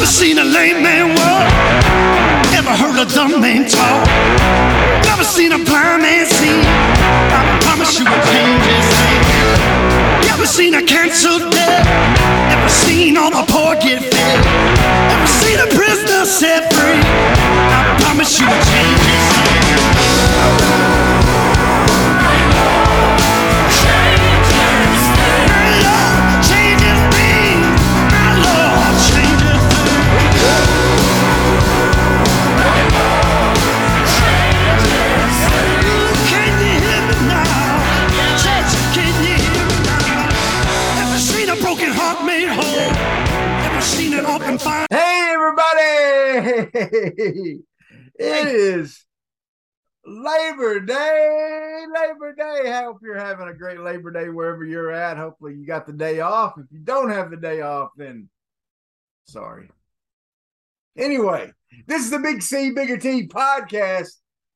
Never seen a lame man walk. Ever heard a dumb man talk. Never seen a blind man see. I promise you will change his name. Never seen a cancer dead. Never seen all the poor get fed. Never seen a prisoner set free. I promise you will change his name. It is Labor Day. Labor Day. I hope you're having a great Labor Day wherever you're at. Hopefully, you got the day off. If you don't have the day off, then sorry. Anyway, this is the Big C, Bigger T podcast.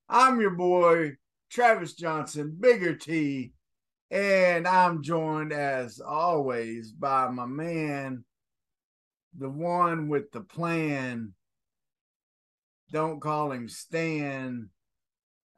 I'm your boy, Travis Johnson, Bigger T, and I'm joined as always by my man, the one with the plan. Don't call him Stan.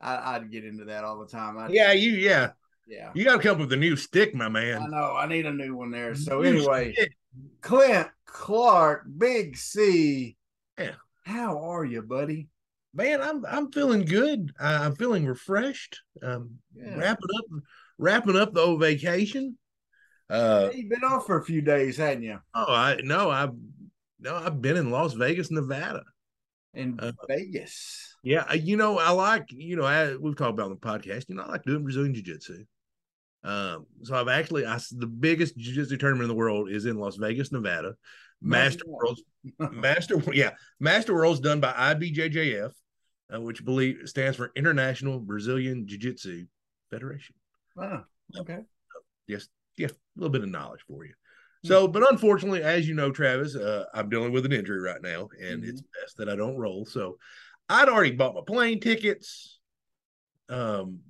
I, I'd get into that all the time. I, Yeah, you yeah. yeah. You gotta come up with a new stick, my man. I know. I need a new one there. So New anyway, stick. Clint Clark, Big C. Yeah. How are you, buddy? Man, I'm I'm feeling good. I'm feeling refreshed. Um Yeah. wrapping up wrapping up the old vacation. Uh You've been off for a few days, hadn't you? oh I no, I've no, I've been in Las Vegas, Nevada. In Uh, Vegas. Yeah, you know, I like, you know, I, we've talked about on the podcast, you know, I like doing Brazilian Jiu Jitsu. Um, so I've actually, I, the biggest Jiu Jitsu tournament in the world is in Las Vegas, Nevada. Master Imagine Worlds, Master, yeah, Master Worlds done by IBJJF, uh, which believe stands for International Brazilian Jiu Jitsu Federation. Ah, okay. Yes, yeah, a little bit of knowledge for you. So, but unfortunately, as you know, Travis, uh, I'm dealing with an injury right now, and it's best that I don't roll. So, I'd already bought my plane tickets, um,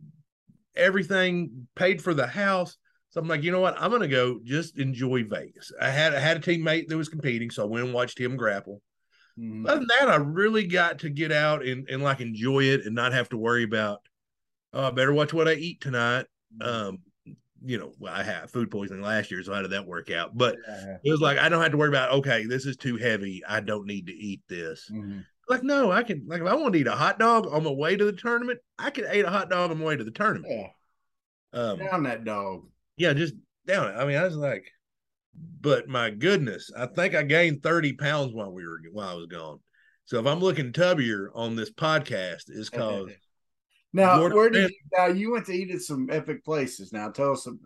everything paid for the house. So I'm like, you know what? I'm gonna go just enjoy Vegas. I had I had a teammate that was competing, so I went and watched him grapple. Mhm. Other than that, I really got to get out and, and like enjoy it and not have to worry about, oh, I better watch what I eat tonight. Um, you know, well, I had food poisoning last year, so how did that work out? But Yeah. it was like I don't have to worry about okay, this is too heavy. I don't need to eat this. Mhm. Like, no, I can like if I want to eat a hot dog on my way to the tournament, I can eat a hot dog on my way to the tournament. Yeah. Um, Down that dog. yeah, just down it. I mean, I was like, but my goodness, I think I gained 30 pounds while we were while I was gone. So if I'm looking tubbier on this podcast, it's cause Now, where did you, now you went to eat at some epic places? Now, tell us. Some,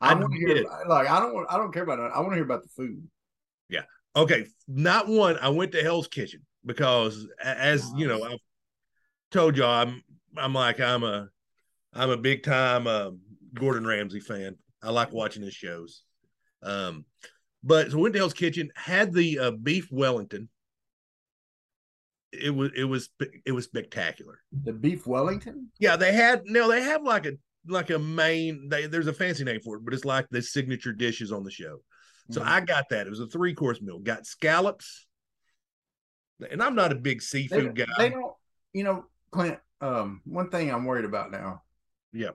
I, I want to hear. did. Like, I don't. want- I don't care about it. I want to hear about the food. Yeah. Okay, not one. I went to Hell's Kitchen because as you know, I've told y'all I'm I'm like I'm a I'm a big time uh, Gordon Ramsay fan. I like watching his shows. Um, but so went to Hell's Kitchen, had the uh, beef Wellington. It was it was it was spectacular. The beef Wellington. Yeah, they had no, they have like a like a main. They, there's a fancy name for it, but it's like the signature dishes on the show. So Mhm. I got that. It was a three course meal. Got scallops, and I'm not a big they, seafood guy. they don't. You know, Clint. Um, one thing I'm worried about now. yeah,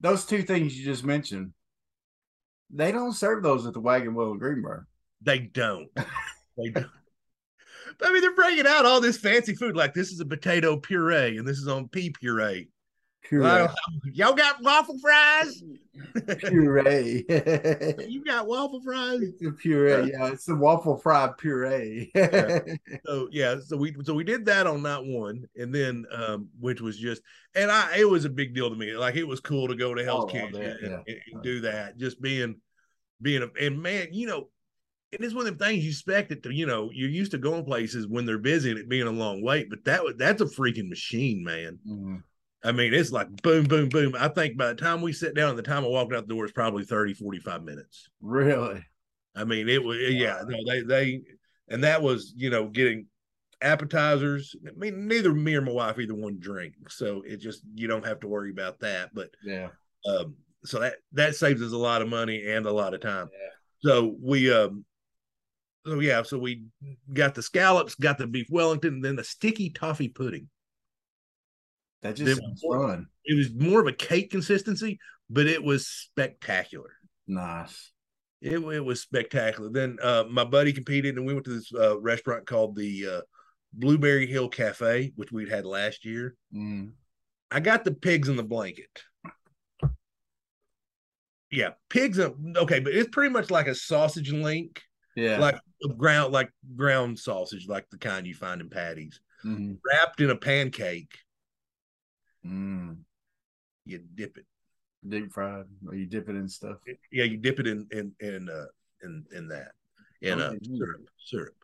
Those two things you just mentioned. They don't serve those at the Wagon Wheel in Greenbrier. they don't. they don't. I mean, they're bringing out all this fancy food. Like this is a potato puree, and this is on pea puree. Puree. Y'all got waffle fries? puree. you got waffle fries? It's the puree. Yeah, it's a waffle fry puree. so yeah, so we so we did that on that one, and then um, which was just, and I it was a big deal to me. Like it was cool to go to Hell's Oh, and, yeah. and- and do that. Just being, being a and man, you know, it is one of the things you expect it to. You know, you're used to going places when they're busy and it being a long wait, but that was that's a freaking machine, man. Mhm. I mean, it's like boom, boom, boom. I think by the time we sit down and the time I walked out the door, it's probably 30, 45 minutes. Really? I mean, it was yeah, no, they they and that was, you know, getting appetizers. I mean, neither me or my wife either one drink. So it just you don't have to worry about that. But Yeah. um so that that saves us a lot of money and a lot of time. Yeah. So we um so yeah, so we got the scallops, got the beef Wellington, then the sticky toffee pudding. That just It- sounds fun. It was more of a cake consistency, but it was spectacular. Nice. It, it was spectacular. Then uh, my buddy competed, and we went to this uh, restaurant called the uh, Blueberry Hill Cafe, which we'd had last year. Mm. I got the pigs in the blanket. Yeah, pigs. uh, Okay, but it's pretty much like a sausage link, Yeah. like ground, like ground sausage, like the kind you find in patties, Mhm. wrapped in a pancake. Mm. You dip it. Deep fried. Or you dip it in stuff. Yeah, you dip it in in in uh, in in that in uh, syrup syrup.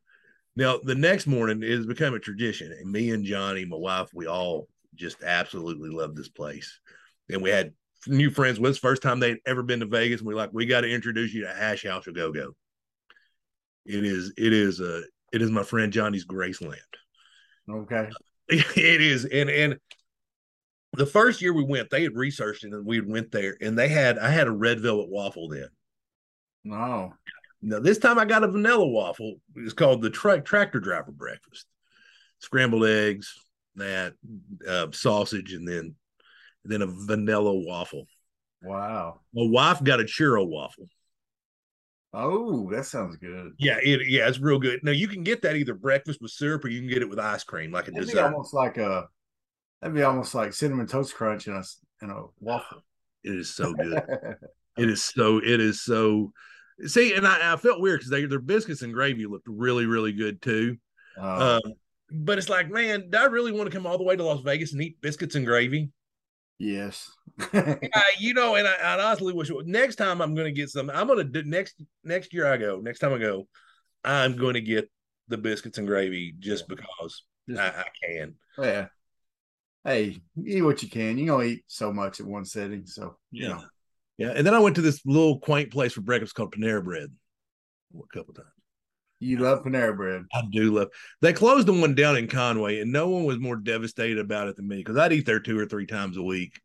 Now the next morning it has become a tradition, and me and Johnny, my wife, we all just absolutely love this place. And we had new friends with us, first time they'd ever been to Vegas, and we like, we got to introduce you to Hash House a Go Go. It is it is uh it is my friend Johnny's Graceland. Okay. it is and and the first year we went they had researched it and we went there and they had i had a red velvet waffle then No. now this time i got a vanilla waffle it's called the tra- tractor driver breakfast scrambled eggs that uh, sausage and then and then a vanilla waffle Wow. my wife got a churro waffle Oh, that sounds good. yeah it yeah it's real good now you can get that either breakfast with syrup or you can get it with ice cream like a That'd be dessert almost like a that'd be almost like cinnamon toast crunch in a in a waffle. it is so good It is so. It is so. See, and I, I felt weird because they their biscuits and gravy looked really, really good too. Uh, Um, but it's like, man, do I really want to come all the way to Las Vegas and eat biscuits and gravy? yes. Uh, you know, and I, I honestly wish next time I'm going to get some. I'm going to do next next year. I go next time I go, I'm going to get the biscuits and gravy just because Just- I, I can. yeah. Hey, eat what you can. You gonna eat so much at one setting, so you know. yeah. And then I went to this little quaint place for breakfast called Panera Bread a couple times. You love Panera Bread. I do love. They closed the one down in Conway, and no one was more devastated about it than me because I'd eat there two or three times a week.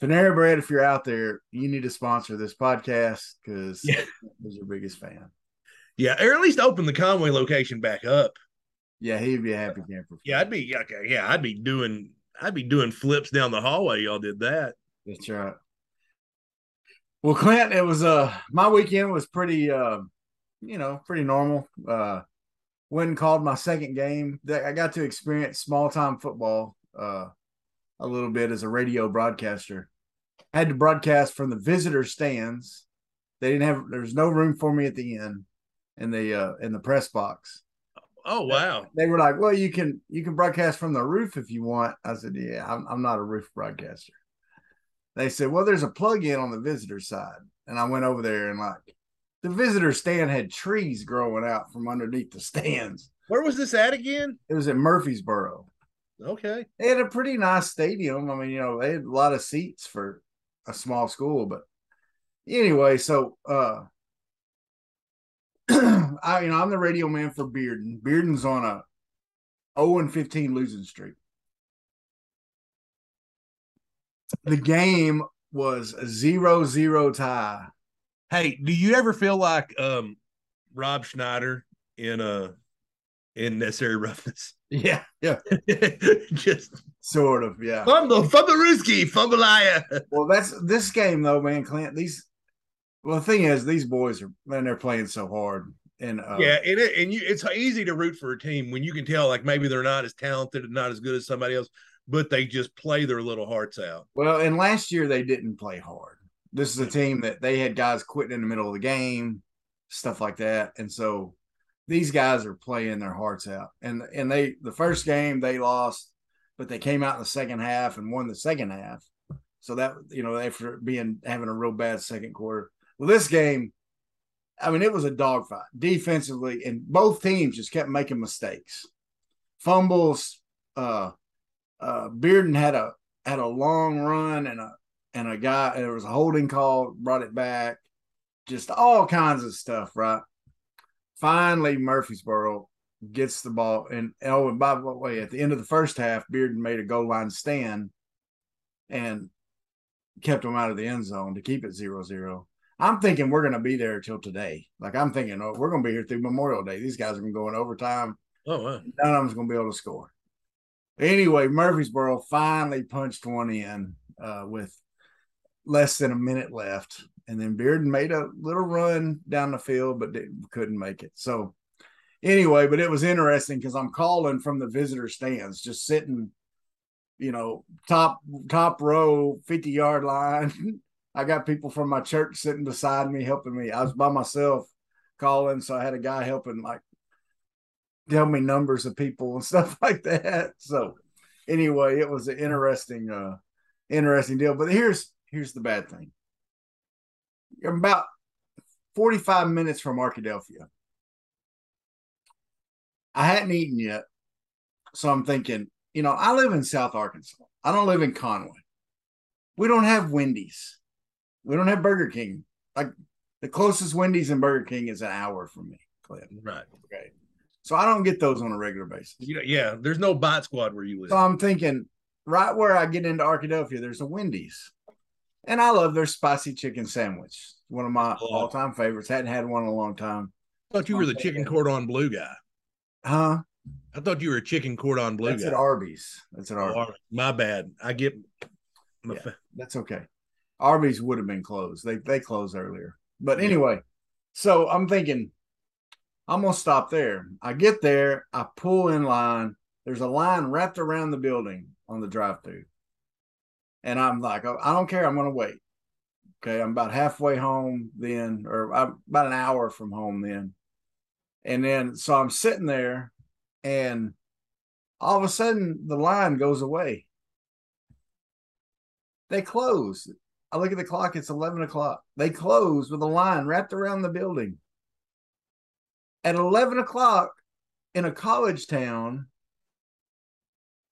Panera Bread, if you're out there, you need to sponsor this podcast because Yeah. he's your biggest fan. Yeah, or at least open the Conway location back up. Yeah, he'd be a happy camper. Yeah, I'd be yeah, okay, yeah, I'd be doing I'd be doing flips down the hallway. Y'all did that. That's right. Well, Clint, it was uh my weekend was pretty uh you know, pretty normal. Uh and called my second game. That I got to experience small time football uh a little bit as a radio broadcaster. I had to broadcast from the visitor stands. They didn't have there's no room for me at the end in the uh in the press box. Oh wow. They were like, "Well, you can you can broadcast from the roof if you want." I said, "Yeah, I'm I'm not a roof broadcaster." They said, "Well, there's a plug-in on the visitor side," and I went over there and like the visitor stand had trees growing out from underneath the stands. Where was this at again? It was at Murfreesboro. Okay. They had a pretty nice stadium. I mean, you know, they had a lot of seats for a small school, but anyway, so uh I you know, I'm the radio man for Bearden. Bearden's on a 0 and 15 losing streak. The game was a zero zero tie. Hey, do you ever feel like um Rob Schneider in uh in necessary roughness? Yeah, yeah, Just sort of, yeah. fumble, fumblerooski, fumbleia. Well, that's this game though, man. Clint, these. Well, the thing is, these boys are man, they're playing so hard, and uh, Yeah, and it, and you it's easy to root for a team when you can tell like maybe they're not as talented and not as good as somebody else, but they just play their little hearts out. Well, and last year they didn't play hard. This is a team that they had guys quitting in the middle of the game, stuff like that, and so these guys are playing their hearts out. And and they the first game they lost, but they came out in the second half and won the second half. So that you know after being having a real bad second quarter. Well, this game, I mean, it was a dogfight defensively, and both teams just kept making mistakes, fumbles. Uh, uh, Bearden had a had a long run and a and a guy And there was a holding call, brought it back, just all kinds of stuff, right? Finally, Murfreesboro gets the ball, and oh, and by the way, at the end of the first half, Bearden made a goal line stand and kept them out of the end zone to keep it zero zero. I'm thinking we're gonna be there till today. Like I'm thinking, oh, we're gonna be here through Memorial Day. These guys are gonna go in overtime. Oh, wow. None of them's gonna be able to score. Anyway, Murfreesboro finally punched one in uh, with less than a minute left, and then Bearden made a little run down the field, but couldn't make it. So anyway, but it was interesting because I'm calling from the visitor stands, just sitting, you know, top top row, 50 yard line. I got people from my church sitting beside me helping me. I was by myself calling, so I had a guy helping like tell me numbers of people and stuff like that. So anyway, it was an interesting uh interesting deal. But here's here's the bad thing. I'm about 45 minutes from Arkadelphia. I hadn't eaten yet. So I'm thinking, you know, I live in South Arkansas. I don't live in Conway. We don't have Wendy's. We don't have Burger King. Like the closest Wendy's and Burger King is an hour from me, Cliff. Right. Okay. So I don't get those on a regular basis. You know, yeah, there's no bot squad where you live. So I'm thinking, right where I get into Arkadelphia, there's a Wendy's. And I love their spicy chicken sandwich. One of my Oh. all time favorites. Hadn't had one in a long time. I thought you were the chicken cordon bleu guy. Huh? I thought you were a chicken cordon bleu That's guy. at Arby's. That's at Oh, Arby's. right. my bad. I get. Yeah. fa- That's okay. Arby's would have been closed. They they closed earlier. But anyway, so I'm thinking I'm gonna stop there. I get there, I pull in line. There's a line wrapped around the building on the drive-through. And I'm like, oh, I don't care, I'm gonna wait. Okay, I'm about halfway home then, or I'm about an hour from home then. And then so I'm sitting there and all of a sudden the line goes away. They close. I look at the clock, it's 11 o'clock. They close with a line wrapped around the building. At 11 o'clock in a college town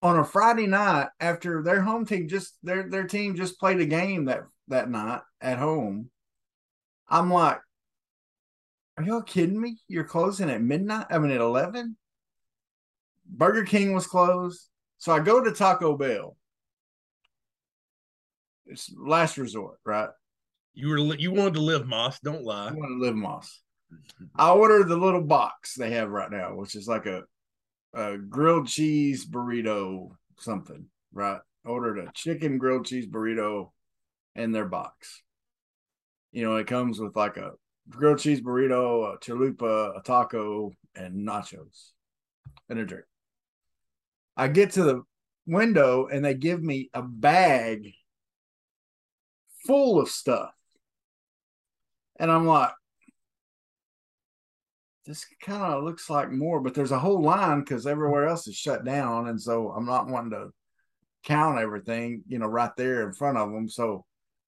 on a Friday night after their home team just their their team just played a game that that night at home. I'm like, are y'all kidding me? You're closing at midnight? I mean at 11? Burger King was closed. So I go to Taco Bell it's last resort, right? You were you wanted to live Más. Don't lie. I want to live Más. I ordered the little box they have right now, which is like a, a grilled cheese burrito something, right? Ordered a chicken grilled cheese burrito in their box. You know, it comes with like a grilled cheese burrito, a chalupa, a taco, and nachos and a drink. I get to the window and they give me a bag full of stuff. And I'm like, this kind of looks like more, but there's a whole line because everywhere else is shut down. And so I'm not wanting to count everything, you know, right there in front of them. So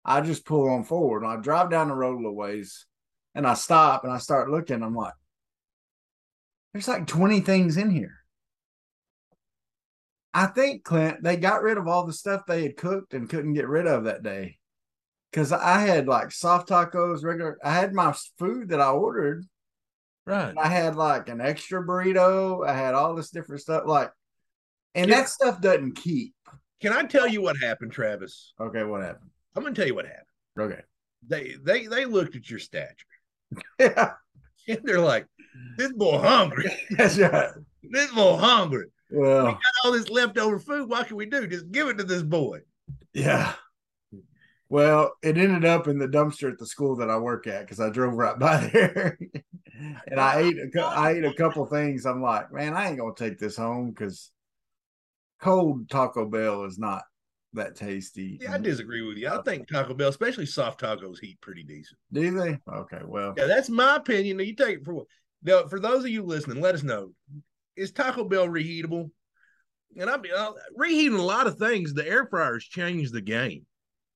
I just pull on forward and I drive down the road a ways and I stop and I start looking. I'm like, there's like 20 things in here. I think, Clint, they got rid of all the stuff they had cooked and couldn't get rid of that day. Cause I had like soft tacos, regular. I had my food that I ordered. Right. I had like an extra burrito. I had all this different stuff. Like, and Yeah. that stuff doesn't keep. Can I tell you what happened, Travis? Okay, what happened? I'm gonna tell you what happened. Okay. They they they looked at your stature Yeah, and they're like, "This boy hungry. that's right. This boy hungry. Well, Got all this leftover food. What can we do? Just give it to this boy." yeah. Well, it ended up in the dumpster at the school that I work at because I drove right by there, and I ate a, I ate a couple things. I'm like, man, I ain't gonna take this home because cold Taco Bell is not that tasty. Yeah, I disagree with you. I think Taco Bell, especially soft tacos, heat pretty decent. Do they? Okay, well, Yeah, that's my opinion. You take it for what. Now, for those of you listening, let us know: is Taco Bell reheatable? And I'll be uh, reheating a lot of things. The air fryers changed the game.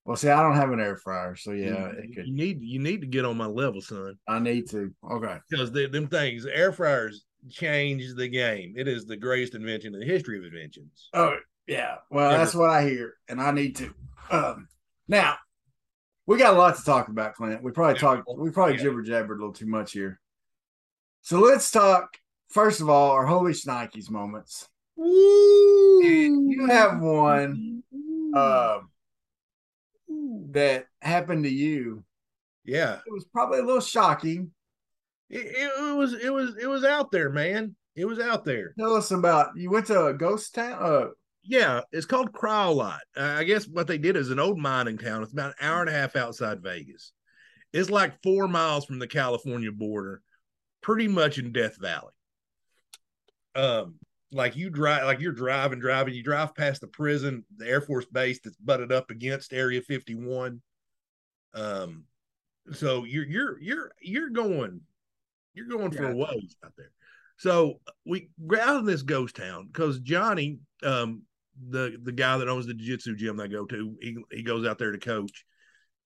Well, see, I don't have an air fryer, so yeah, you, it could. you need you need to get on my level, son, I need to. Okay. because them things, air fryers, change the game. It is the greatest invention in the history of inventions. Oh yeah. Well, Never. that's what I hear, and I need to. Um, now we got a lot to talk about, Clint. We probably Yeah. talked. We probably Yeah. jibber jabbered a little too much here. So let's talk. First of all, our holy shnikes moments. And you have one uh, that happened to you Yeah, it was probably a little shocking. it, it was it was it was out there, man. It was out there. Tell us about you went to a ghost town. Uh, Yeah, it's called Rhyolite. Uh, I guess what they did is an old mining town. It's about an hour and a half outside Vegas. It's like four miles from the California border, pretty much in Death Valley. Um, like you drive, like you're driving, driving, you drive past the prison, the Air Force base that's butted up against Area 51. Um, so you're you're you're you're going, you're going for a Yeah. ways out there. So we we're out in this ghost town because Johnny, um, the the guy that owns the jiu-jitsu gym that I go to, he he goes out there to coach,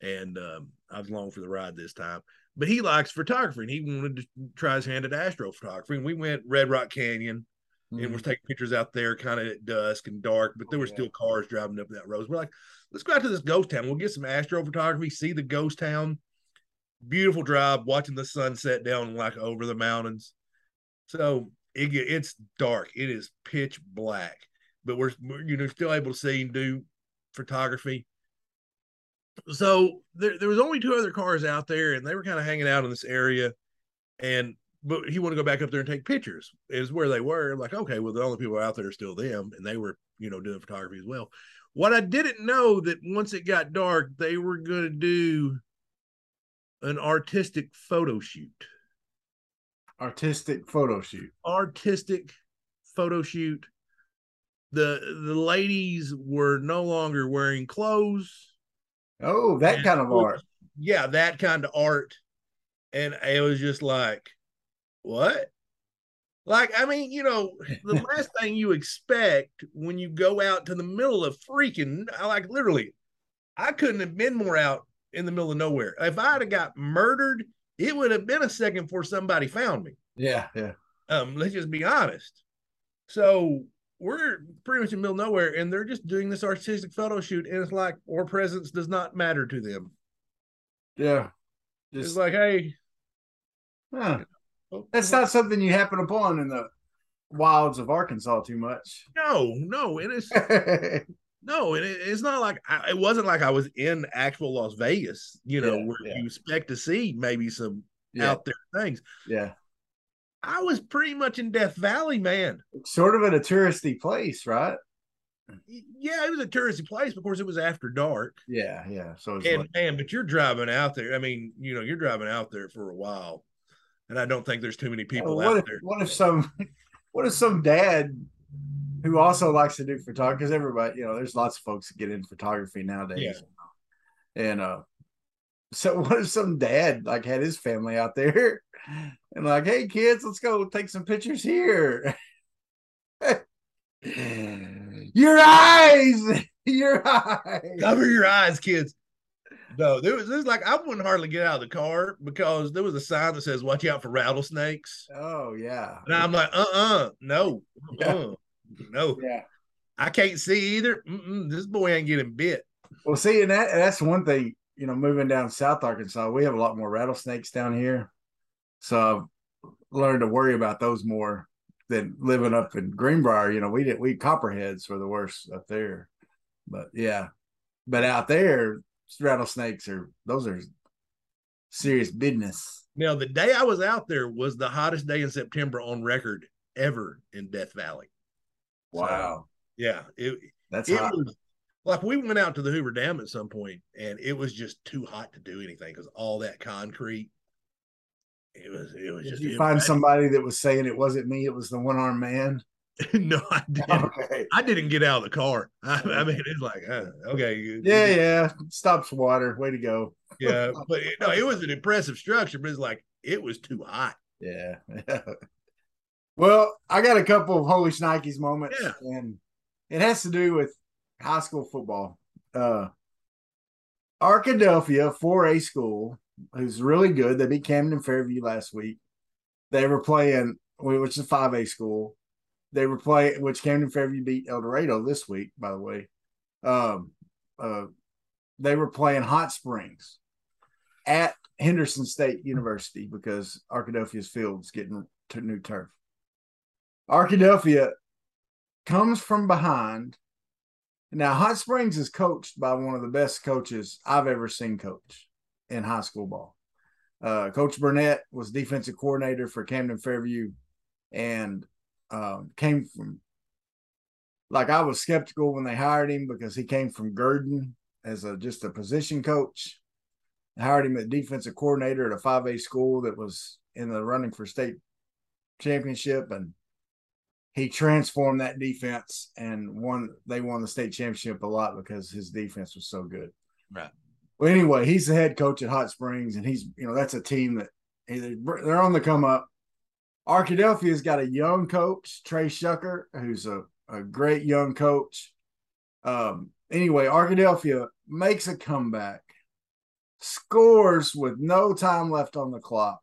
and um, I was long for the ride this time. But he likes photography, and he wanted to try his hand at astrophotography. And we went Red Rock Canyon, and was mm-hmm. taking pictures out there, kind of at dusk and dark. But there were oh, Yeah. still cars driving up that road. We're like, let's go out to this ghost town. We'll get some astrophotography, see the ghost town. Beautiful drive, watching the sunset down like over the mountains. So it it's dark. It is pitch black, but we're, we're you know still able to see and do photography. So there, there was only two other cars out there, and they were kind of hanging out in this area. And but he wanted to go back up there and take pictures. Is where they were. Like, okay, well, the only people out there are still them, and they were you know doing photography as well. What I didn't know that once it got dark, they were going to do an artistic photo shoot artistic photo shoot. artistic photo shoot. The the ladies were no longer wearing clothes. Oh, that And kind of was- art. Yeah, that kind of art. And it was just like, what? Like, I mean, you know, the last thing you expect when you go out to the middle of freaking, I like literally, I couldn't have been more out in the middle of nowhere. If I'd have got murdered, it would have been a second before somebody found me. Yeah, yeah. Um, let's just be honest. So we're pretty much in the middle of nowhere, and they're just doing this artistic photo shoot, and it's like our presence does not matter to them. Yeah. It's Just like, hey, huh. That's not something you happen upon in the wilds of Arkansas too much. no, no, it's no, and it, it's not like I, it wasn't like I was in actual Las Vegas, you know, Yeah, where yeah. you expect to see maybe some yeah, out there things. yeah. I was pretty much in Death Valley, man. Sort of at a touristy place, right? Yeah, it was a touristy place. Of course, it was after dark. Yeah, yeah. So it's And like, man, but you're driving out there. I mean, you know, you're driving out there for a while, and I don't think there's too many people what out if there. what if some what if some dad who also likes to do photography because everybody, you know, there's lots of folks that get into photography nowadays. Yeah. And uh so what if some dad like had his family out there and like, hey kids, let's go take some pictures here. your eyes, your eyes. Cover your eyes, kids. No, there was, was like I wouldn't hardly get out of the car because there was a sign that says "Watch out for rattlesnakes," Oh yeah. and I'm like, "Uh, uh no, Yeah. uh, no, Yeah. I can't see either. Mm-mm, this boy ain't getting bit." Well, see, and that that's one thing, you know, moving down South Arkansas, we have a lot more rattlesnakes down here. So I've learned to worry about those more than living up in Greenbrier. You know, we did we copperheads were the worst up there. But yeah. But out there, rattlesnakes are those are serious business. Now, the day I was out there was the hottest day in September on record ever in Death Valley. Wow. Yeah, it That's it hot. was like we went out to the Hoover Dam at some point, and it was just too hot to do anything because all that concrete. It was. It was Did just. you find somebody that was saying it wasn't me, it was the one armed man? no, I didn't. Okay. I didn't get out of the car. I, I mean, it's like, uh, okay, Yeah, yeah. Stops water. Way to go. yeah. But it, no, it was an impressive structure, but it's like it was too hot. Yeah. well, I got a couple of holy shnikes moments, Yeah. and it has to do with high school football. Uh Arkadelphia 4A school, who's really good. They beat Camden Fairview last week. They were playing, which is a 5A school. They were playing, which Camden Fairview beat El Dorado this week, by the way. Um, uh, they were playing Hot Springs at Henderson State University because Arkadelphia's field's getting to new turf. Arkadelphia comes from behind. Now, Hot Springs is coached by one of the best coaches I've ever seen coach. in high school ball. Uh, Coach Burnett was defensive coordinator for Camden Fairview, and um, came from like I was skeptical when they hired him because he came from Gurdon as a just a position coach. I hired him as defensive coordinator at a 5A school that was in the running for state championship and he transformed that defense and won they won the state championship a lot because his defense was so good. Right. Well, anyway, he's the head coach at Hot Springs, and he's you know that's a team that they're on the come up. Arkadelphia's got a young coach, Trey Shucker, who's a, a great young coach. Um, anyway, Arkadelphia makes a comeback, scores with no time left on the clock,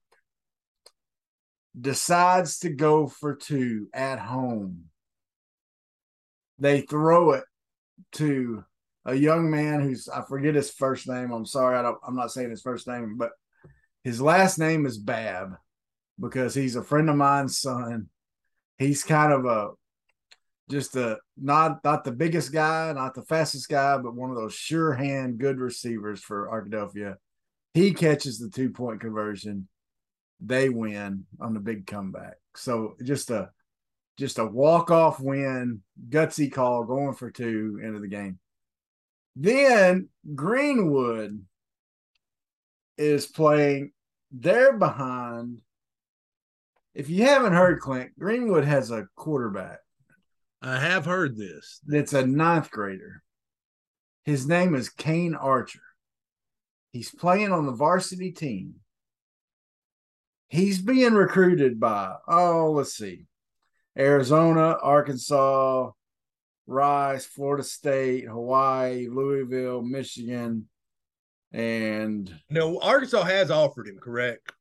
decides to go for two at home. They throw it to a young man who's I forget his first name. I'm sorry, I don't I'm not saying his first name, but his last name is Bab because he's a friend of mine's son. He's kind of a just a not not the biggest guy, not the fastest guy, but one of those sure hand good receivers for Arkadelphia. He catches the two point conversion. They win on the big comeback. So just a just a walk off win, gutsy call, going for two into the game. Then Greenwood is playing. They're behind. If you haven't heard, Clint, Greenwood has a quarterback. I have heard this. That's a ninth grader. His name is Kane Archer. He's playing on the varsity team. He's being recruited by, oh, let's see, Arizona, Arkansas, Rice, Florida State, Hawaii, Louisville, Michigan, and no, Arkansas has offered him, correct?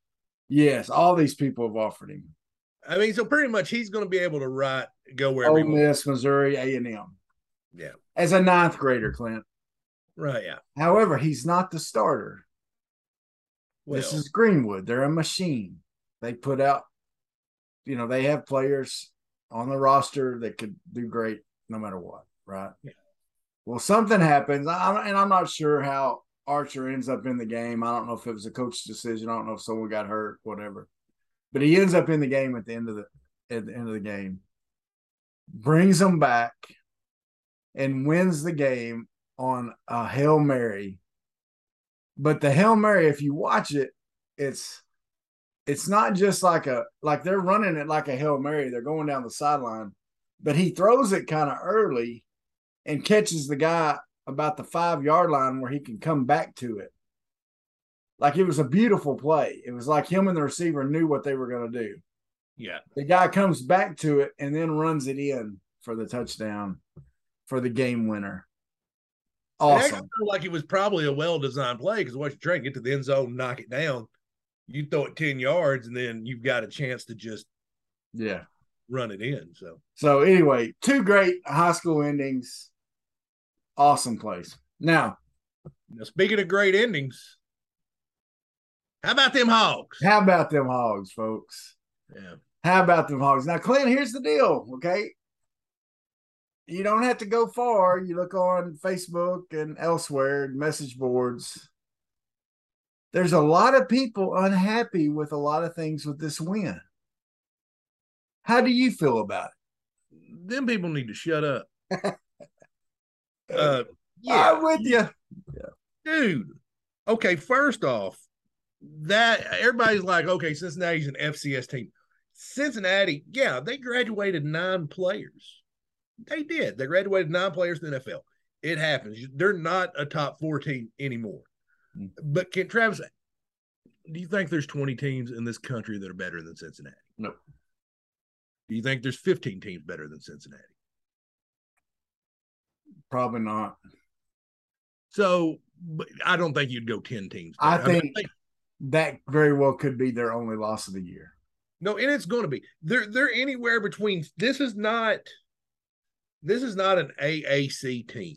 Yes, all these people have offered him. I mean, so pretty much he's going to be able to write go wherever. Ole Miss, Missouri, A and M. Yeah, as a ninth grader, Clint. Right. Yeah. However, he's not the starter. Well, this is Greenwood. They're a machine. They put out, you know, they have players on the roster that could do great no matter what, right? Yeah. Well, something happens, and I'm not sure how Archer ends up in the game. I don't know if it was a coach's decision. I don't know if someone got hurt, whatever. But he ends up in the game at the end of the at the end of the game, brings them back, and wins the game on a hail mary. But the hail mary, if you watch it, it's it's not just like a like they're running it like a hail mary. They're going down the sideline, but he throws it kind of early and catches the guy about the five yard line where he can come back to it. Like it was a beautiful play. It was like him and the receiver knew what they were going to do. Yeah. The guy comes back to it and then runs it in for the touchdown for the game winner. Awesome. like it was probably a well designed play because once you're trying to get to the end zone, knock it down. You throw it 10 yards and then you've got a chance to just yeah run it in. So so anyway, two great high school endings. Awesome place. Now, now speaking of great endings, how about them hogs? How about them hogs, folks? Yeah. How about them hogs? Now, Clint, here's the deal, okay? You don't have to go far. You look on Facebook and elsewhere, message boards. There's a lot of people unhappy with a lot of things with this win. How do you feel about it? Them people need to shut up. uh, yeah, I'm with you. Yeah. Dude. Okay, first off, that everybody's like, okay, Cincinnati's an FCS team. Cincinnati, yeah, they graduated nine players. They did. They graduated nine players in the NFL. It happens. They're not a top four team anymore. Mm. But can Travis, do you think there's 20 teams in this country that are better than Cincinnati? No. Do you think there's 15 teams better than Cincinnati? Probably not. So I don't think you'd go 10 teams. I think, I, mean, I think that very well could be their only loss of the year. No, and it's going to be. They're they're anywhere between. This is not. This is not an AAC team.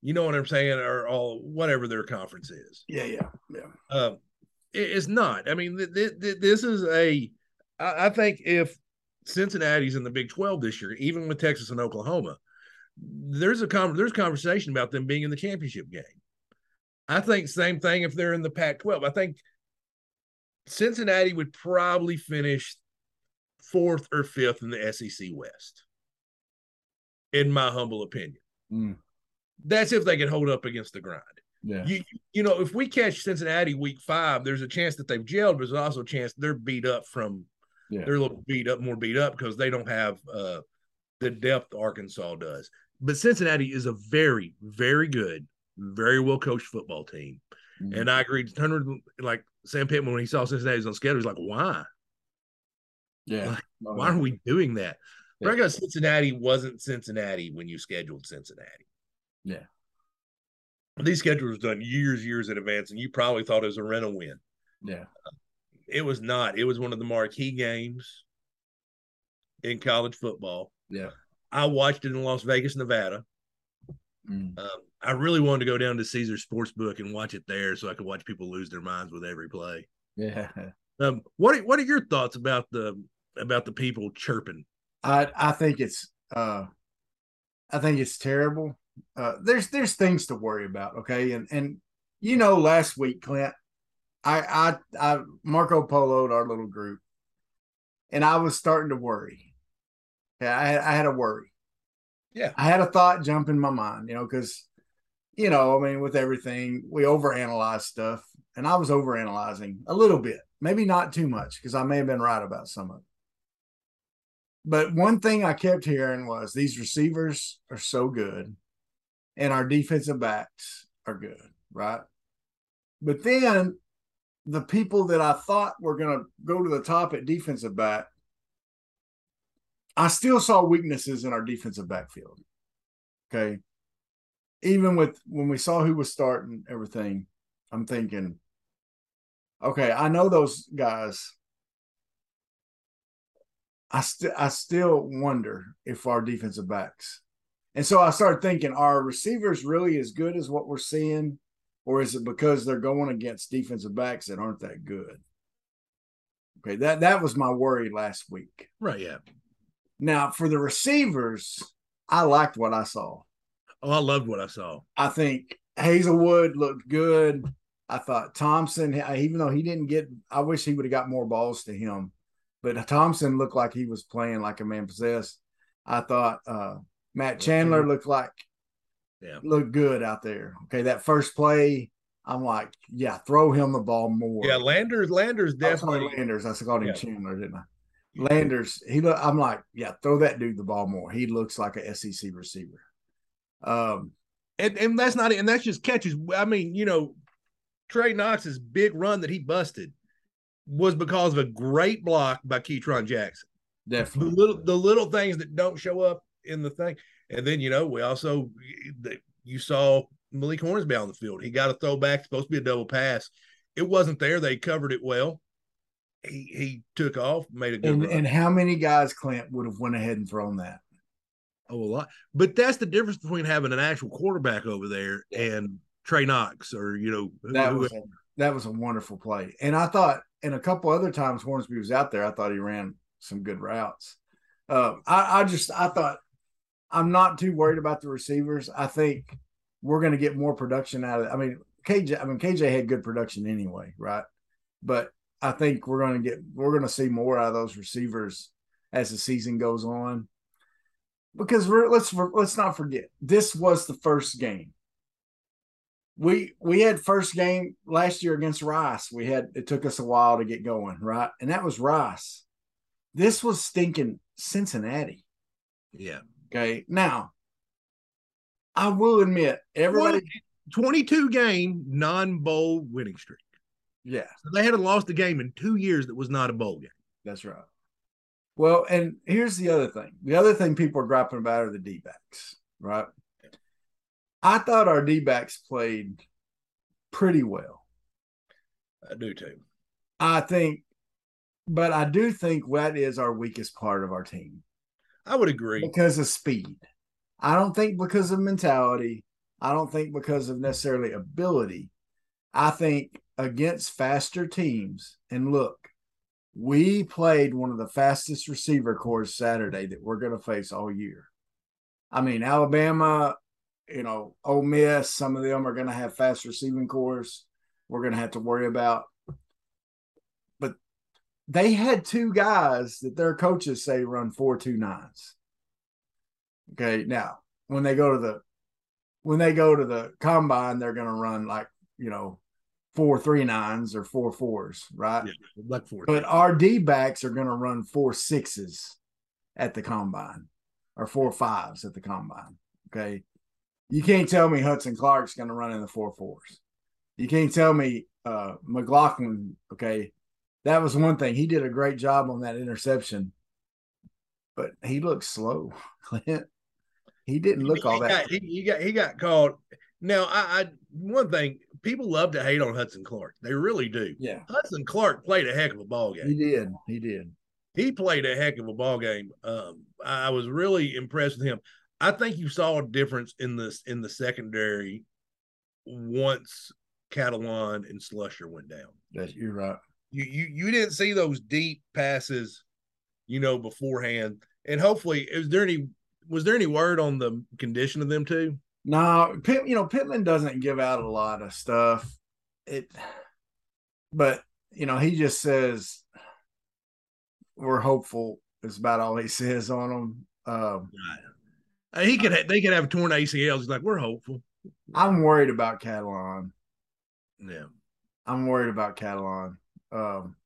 You know what I'm saying, or all whatever their conference is. Yeah, yeah, yeah. Um, it, it's not. I mean, th- th- th- this is a. I, I think if Cincinnati's in the Big 12 this year, even with Texas and Oklahoma, there's a con- there's conversation about them being in the championship game. I think same thing if they're in the Pac-12. I think Cincinnati would probably finish fourth or fifth in the SEC West, in my humble opinion. Mm. That's if they can hold up against the grind. Yeah. You you know, if we catch Cincinnati week five, there's a chance that they've gelled, but there's also a chance they're beat up from Yeah. they're a little beat up, more beat up because they don't have uh the depth Arkansas does. But Cincinnati is a very, very good, very well coached football team. Mhm. And I agree. Turner, like Sam Pittman, when he saw Cincinnati was on schedule, he's like, why? yeah. Why are we doing that? Yeah. Because Cincinnati wasn't Cincinnati when you scheduled Cincinnati. Yeah. These schedules done years, years in advance, and you probably thought it was a rental win. Yeah. It was not. It was one of the marquee games in college football. Yeah. I watched it in Las Vegas, Nevada. Mm. Um, I really wanted to go down to Caesar Sportsbook and watch it there, so I could watch people lose their minds with every play. Yeah. Um, what are, what are your thoughts about the about the people chirping? I I think it's uh I think it's terrible. Uh there's there's things to worry about, okay? And and you know last week, Clint, I I I Marco Poloed our little group and I was starting to worry. Yeah, I I had a worry. Yeah. I had a thought jump in my mind, you know, because you know, I mean, with everything, we overanalyze stuff, and I was overanalyzing a little bit, maybe not too much, because I may have been right about some of it. But one thing I kept hearing was these receivers are so good, and our defensive backs are good, right? But then the people that I thought were going to go to the top at defensive back, I still saw weaknesses in our defensive backfield. Okay. Even with when we saw who was starting everything, I'm thinking, okay, I know those guys. I still I still wonder if our defensive backs. And so I started thinking, are receivers really as good as what we're seeing? Or is it because they're going against defensive backs that aren't that good? Okay, that that was my worry last week. Right. Yeah. Now for the receivers, I liked what I saw. Oh, I loved what I saw. I think Haselwood looked good. I thought Thompson, even though he didn't get, I wish he would have got more balls to him. But Thompson looked like he was playing like a man possessed. I thought uh, Matt Chandler looked like Yeah. looked good out there. Okay, that first play, I'm like, yeah, throw him the ball more. Yeah. Landers. Landers definitely. Landers. I called him Yeah. Chandler, didn't I? Landers, he look. I'm like, yeah, throw that dude the ball more. He looks like a SEC receiver. Um, And and that's not it. And that's just catches. I mean, you know, Trey Knox's big run that he busted was because of a great block by Ketron Jackson. Definitely, The little the little things that don't show up in the thing. And then you know, we also you saw Malik Hornsby on the field. He got a throwback, supposed to be a double pass. It wasn't there. They covered it well. He he took off, made a good And, run. and how many guys Clint would have went ahead and thrown that? Oh, a lot. But that's the difference between having an actual quarterback over there and Trey Knox or you know That was a, that was a wonderful play. And I thought, and a couple other times Hornsby was out there, I thought he ran some good routes. Uh, I, I just I thought I'm not too worried about the receivers. I think we're going to get more production out of. I mean, KJ. I mean, KJ had good production anyway, right? But I think we're going to get we're going to see more out of those receivers as the season goes on. Because we're let's let's not forget this was the first game we we had first game last year against Rice. We had it took us a while to get going, right? And that was Rice. This was stinking Cincinnati. yeah. Okay. Now, I will admit, everybody 22 game non bowl winning streak. Yeah, So they hadn't lost a game in two years that was not a bowl game. that's right. Well, and here's the other thing. The other thing people are griping about are the D backs, right? I thought our D backs played pretty well. I do too. I think, but I do think that is our weakest part of our team. I would agree. because of speed. I don't think because of mentality. I don't think because of necessarily ability. I think against faster teams, and look, we played one of the fastest receiver corps Saturday that we're going to face all year. I mean, Alabama, you know, Ole Miss, some of them are going to have fast receiving corps. We're going to have to worry about. But they had two guys that their coaches say run four two nines. Okay, now when they go to the when they go to the combine, they're going to run like you know four three nines or four fours, right? Yeah, like four. But our D backs are going to run four sixes at the combine or four fives at the combine. Okay. You can't tell me Hudson Clark's going to run in the four fours. You can't tell me uh, McLaughlin. Okay. That was one thing. He did a great job on that interception, but he looked slow, Clint. He didn't look he, all he that. Got, he, he, got he got called. Now, I, I one thing people love to hate on Hudson Clark. They really do. Yeah, Hudson Clark played a heck of a ball game. he did. He did. He played a heck of a ball game. Um, I was really impressed with him. I think you saw a difference in this in the secondary once Catalon and Slusher went down. That's you're right. You you you didn't see those deep passes, you know, beforehand. And hopefully, is there any was there any word on the condition of them too? No, Pitt, you know, Pittman doesn't give out a lot of stuff. It, but you know, he just says we're hopeful. Is about all he says on them. Um, he could they could have torn ACLs. He's like, we're hopeful. I'm worried about Catalon. Yeah. I'm worried about Catalon. Um,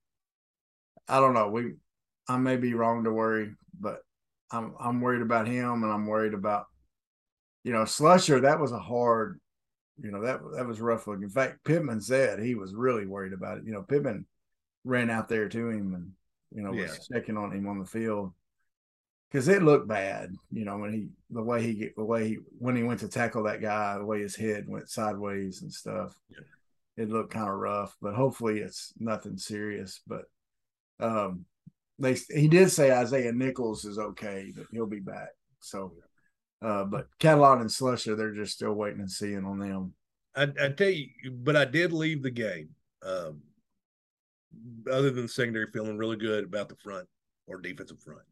I don't know. We, I may be wrong to worry, but I'm I'm worried about him, and I'm worried about, you know, Slusher. That was a hard, you know, that that was rough looking. In fact, Pittman said he was really worried about it. You know, Pittman ran out there to him and you know was Yeah. checking on him on the field because it looked bad. You know, when he the way he get the way he when he went to tackle that guy, the way his head went sideways and stuff. Yeah. It looked kind of rough, but hopefully it's nothing serious. But um, they he did say Isaiah Nichols is okay, that he'll be back. So, uh, but Catalon and Slusher, they're just still waiting and seeing on them. I, I tell you, but I did leave the game. Um, other than secondary, feeling really good about the front or defensive front.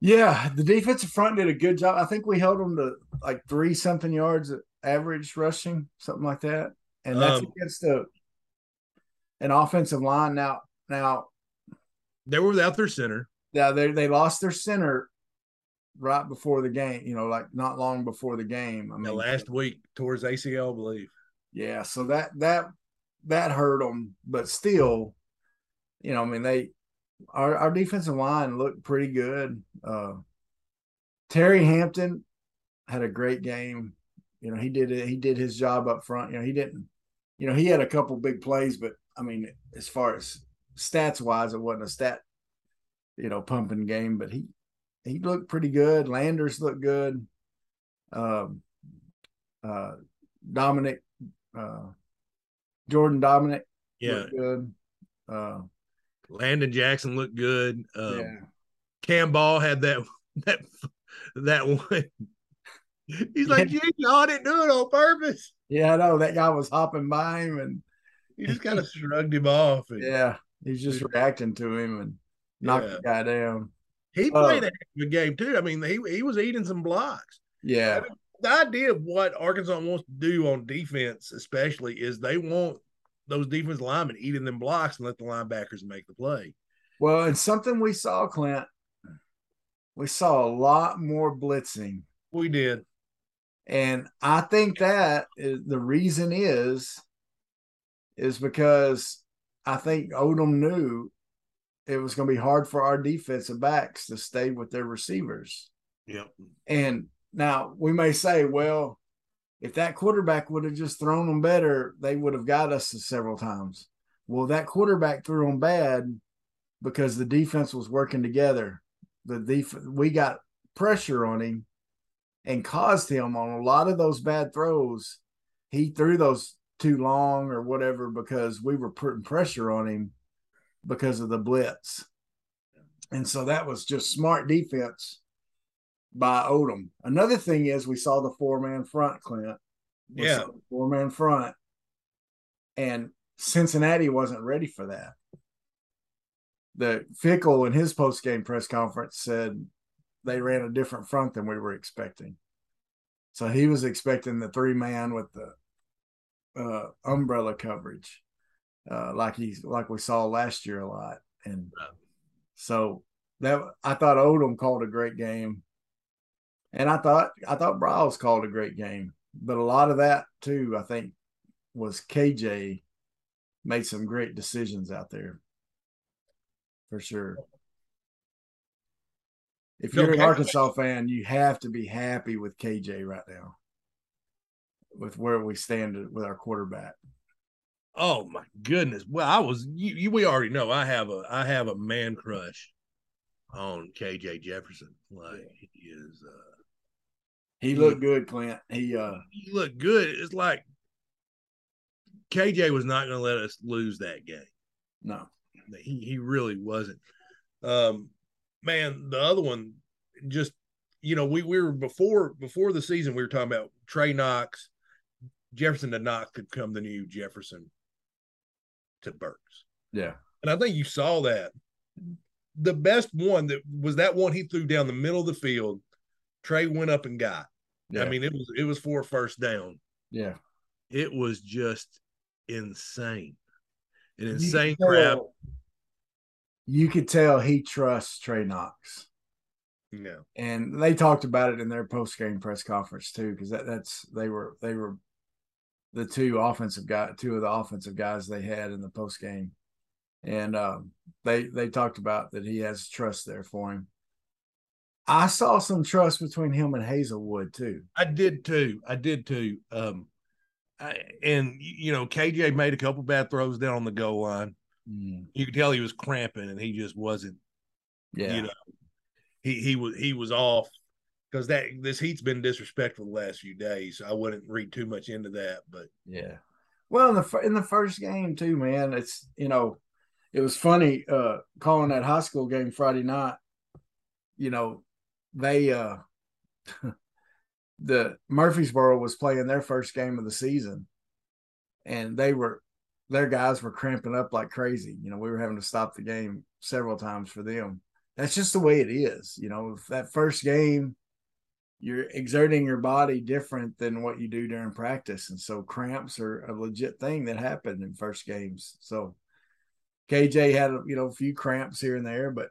Yeah, the defensive front did a good job. I think we held them to like three something yards average rushing, something like that. And that's Um, against the an offensive line. Now, now, They were without their center. yeah, they they lost their center right before the game. You know, like not long before the game. I mean, last week towards ACL, I believe. Yeah, so that that that hurt them, but still, you know, I mean, they our our defensive line looked pretty good. Uh, Terry Hampton had a great game. You know, he did it. He did his job up front. You know, he didn't. You know, he had a couple big plays, but I mean, as far as stats wise, it wasn't a stat, you know, pumping game. But he he looked pretty good. Landers looked good. Um, uh, Domineck uh, Jordan Domineck Yeah, looked good. Uh, Landon Jackson looked good. Um, yeah, Cam Ball had that that that one. He's like, "Gee, y'all didn't do it on purpose." yeah, I know that guy was hopping by him, and He just kind of shrugged him off. And yeah, he's just reacting to him and knocked Yeah. the guy down. He Uh, played a of a game too. I mean, he he was eating some blocks. Yeah, The idea of what Arkansas wants to do on defense, especially, is they want those defense linemen eating them blocks and let the linebackers make the play. well, and something we saw, Clint, we saw a lot more blitzing, We did. and I think that is, the reason is is because I think Odom knew it was going to be hard for our defensive backs to stay with their receivers. Yep. And now we may say, well, if that quarterback would have just thrown them better, they would have got us several times. Well, that quarterback threw them bad because the defense was working together. The def- we got pressure on him and caused him on a lot of those bad throws. He threw those too long or whatever because we were putting pressure on him because of the blitz. And so that was just smart defense by Odom. Another thing is we saw the four man front, Clint. We Yeah. four man front, and Cincinnati wasn't ready for that. The Fickell in his post game press conference said they ran a different front than we were expecting. So he was expecting the three man with the uh, umbrella coverage, uh, like he's like we saw last year a lot, and so that I thought Odom called a great game, and I thought I thought Briles called a great game, but a lot of that too, I think, was KJ made some great decisions out there, for sure. If you're an Arkansas fan, you have to be happy with KJ right now, with where we stand with our quarterback. Oh my goodness. Well, I was you, you we already know I have a I have a man crush on KJ Jefferson. Like he is uh He looked good, Clint. He uh he looked good. It's like KJ was not gonna let us lose that game. no. He he really wasn't. Um man, the other one just you know, we, we were before before the season we were talking about Trey Knox, Jefferson to Knox could come the new Jefferson to Burks. Yeah. And I think you saw that. The best one that was that one he threw down the middle of the field. Trey went up and got. Yeah. I mean, it was it was for a first down. yeah. It was just insane. An insane tell- You could tell he trusts Trey Knox. Yeah. and they talked about it in their post game press conference too, because that, that's they were they were the two offensive guy, two of the offensive guys they had in the post game, and um, they they talked about that he has trust there for him. I saw some trust between him and Haselwood too. I did too. I did too. Um I, and you know, KJ made a couple bad throws down on the goal line. You could tell he was cramping and he just wasn't Yeah, you know he he was he was off because that this heat's been disrespectful the last few days. So I wouldn't read too much into that, but Yeah. Well, in the in the first game too, man, it's you know, it was funny uh calling that high school game Friday night. You know, they uh the Murfreesboro was playing their first game of the season, and they were their guys were cramping up like crazy. You know, we were having to stop the game several times for them. That's just the way it is. You know, that first game you're exerting your body different than what you do during practice. And so cramps are a legit thing that happen in first games. So KJ had you know a few cramps here and there, but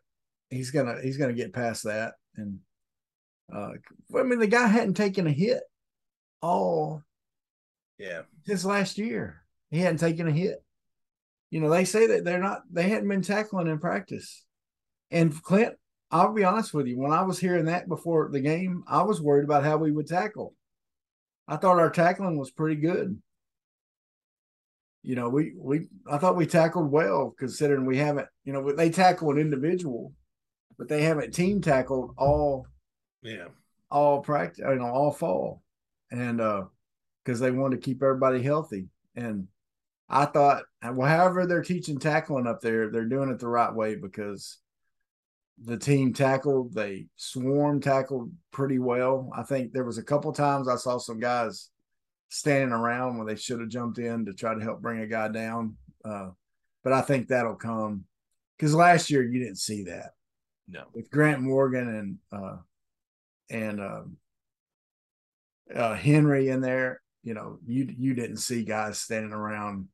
he's gonna he's gonna get past that. And uh I mean the guy hadn't taken a hit all yeah. his last year. He hadn't taken a hit. You know, they say that they're not they hadn't been tackling in practice. And Clint, I'll be honest with you, when I was hearing that before the game, I was worried about how we would tackle. I thought our tackling was pretty good. You know, we we I thought we tackled well considering we haven't, you know, they tackle an individual, but they haven't team tackled all Yeah. all practice, you know, all fall, and uh, because they want to keep everybody healthy. And I thought, well, however they're teaching tackling up there, they're doing it the right way because the team tackled, they swarm tackled pretty well. I think there was a couple times I saw some guys standing around when they should have jumped in to try to help bring a guy down. Uh, but I think that'll come because last year you didn't see that No. with Grant Morgan and uh and um uh Henry in there, you know, you you didn't see guys standing around,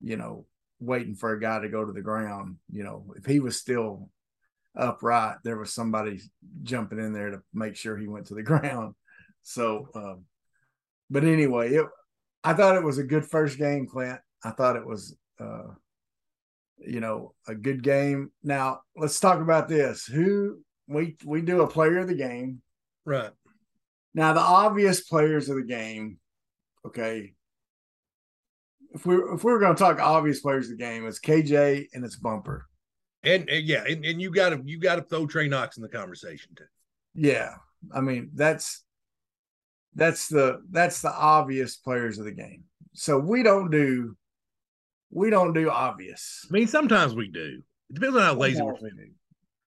you know, waiting for a guy to go to the ground. You know, if he was still upright, there was somebody jumping in there to make sure he went to the ground. So um but anyway, it I thought it was a good first game, Clint. I thought it was uh you know, a good game. Now let's talk about this. Who we we do a player of the game. Right. Now the obvious players of the game, okay. If we if we were going to talk obvious players of the game, it's KJ and it's Bumper. And, and yeah, and, and you gotta you gotta throw Trey Knox in the conversation too. Yeah, I mean that's that's the that's the obvious players of the game. So we don't do we don't do obvious. I mean, sometimes we do. It depends on how lazy we're feeling.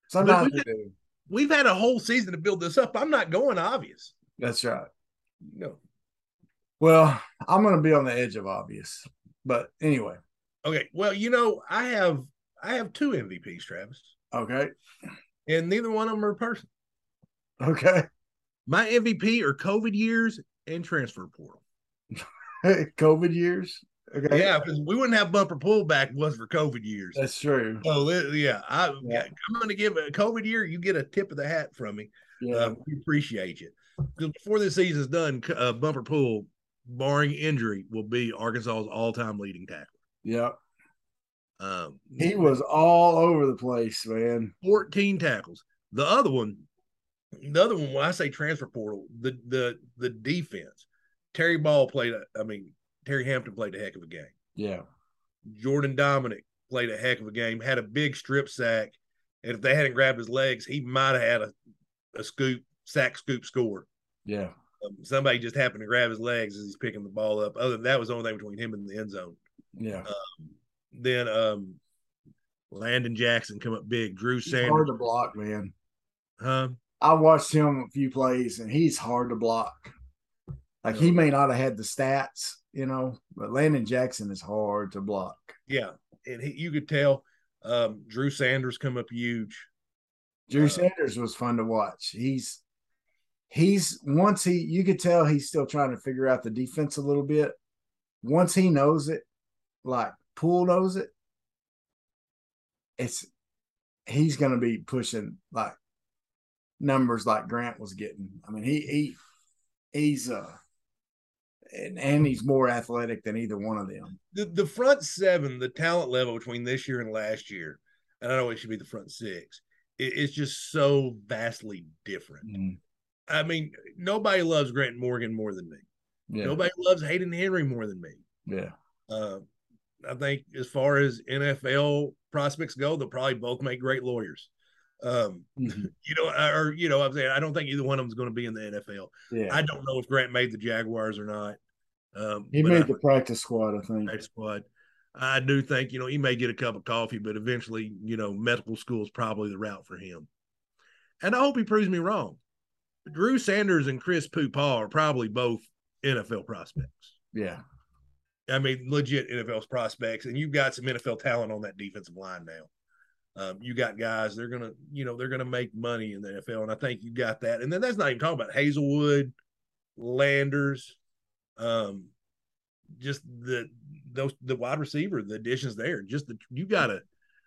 Sometimes we we do. We've had a whole season to build this up. I'm not going obvious. That's right. No. Well, I'm going to be on the edge of obvious, but anyway, Okay. Well, you know, I have I have two MVPs, Travis, okay, and neither one of them are a person. okay. My MVP are COVID years and transfer portal. COVID years. Okay. Yeah, because we wouldn't have Bumper Pool back was for COVID years. That's true. So yeah, I, Yeah. I'm going to give a COVID year. You get a tip of the hat from me. Yeah. Uh, we appreciate you. Before this season's done, uh, Bumper Pool, barring injury, will be Arkansas's all-time leading tackle. yeah. Um, He was all over the place, man. 14 tackles. The other one, the other one, when I say transfer portal, the the the defense. Terry Ball played. A, I mean, Terry Hampton played a heck of a game. Yeah. Jordan Domineck played a heck of a game. Had a big strip sack, and if they hadn't grabbed his legs, he might have had a, a scoop sack scoop score. Yeah. Um, somebody just happened to grab his legs as he's picking the ball up. Other than that was the only thing between him and the end zone. Yeah. Then um, Landon Jackson come up big. Drew He's hard Sanders, to block, man. huh? I watched him a few plays and he's hard to block. Like he may not have had the stats, you know, but Landon Jackson is hard to block. Yeah, and he, you could tell um, Drew Sanders come up huge. Drew Uh, Sanders was fun to watch. He's he's once he you could tell he's still trying to figure out the defense a little bit. Once he knows it, like Pool knows it, it's he's gonna be pushing like numbers like Grant was getting. I mean, he he he's uh and, and he's more athletic than either one of them. The the front seven, the talent level between this year and last year, and I know it should be the front six. It, it's just so vastly different. I mean, nobody loves Grant Morgan more than me. Yeah. Nobody loves Hayden Henry more than me. Yeah. Uh, I think as far as NFL prospects go, they'll probably both make great lawyers. Um, Mhm. you know, or you know, I'm saying I don't think either one of them is going to be in the NFL. Yeah. I don't know if Grant made the Jaguars or not. Um, he made I- the practice squad, I think. practice squad. I do think you know he may get a cup of coffee, but eventually, you know, medical school is probably the route for him. And I hope he proves me wrong. Drew Sanders and Chris Pupaw are probably both NFL prospects. Yeah. I mean, legit NFL prospects, and you've got some NFL talent on that defensive line now. Um, you got guys they're gonna, you know, they're gonna make money in the NFL, and I think you got that. And then that's not even talking about Haselwood, Landers, um, just the those the wide receiver, the additions there. Just the you got to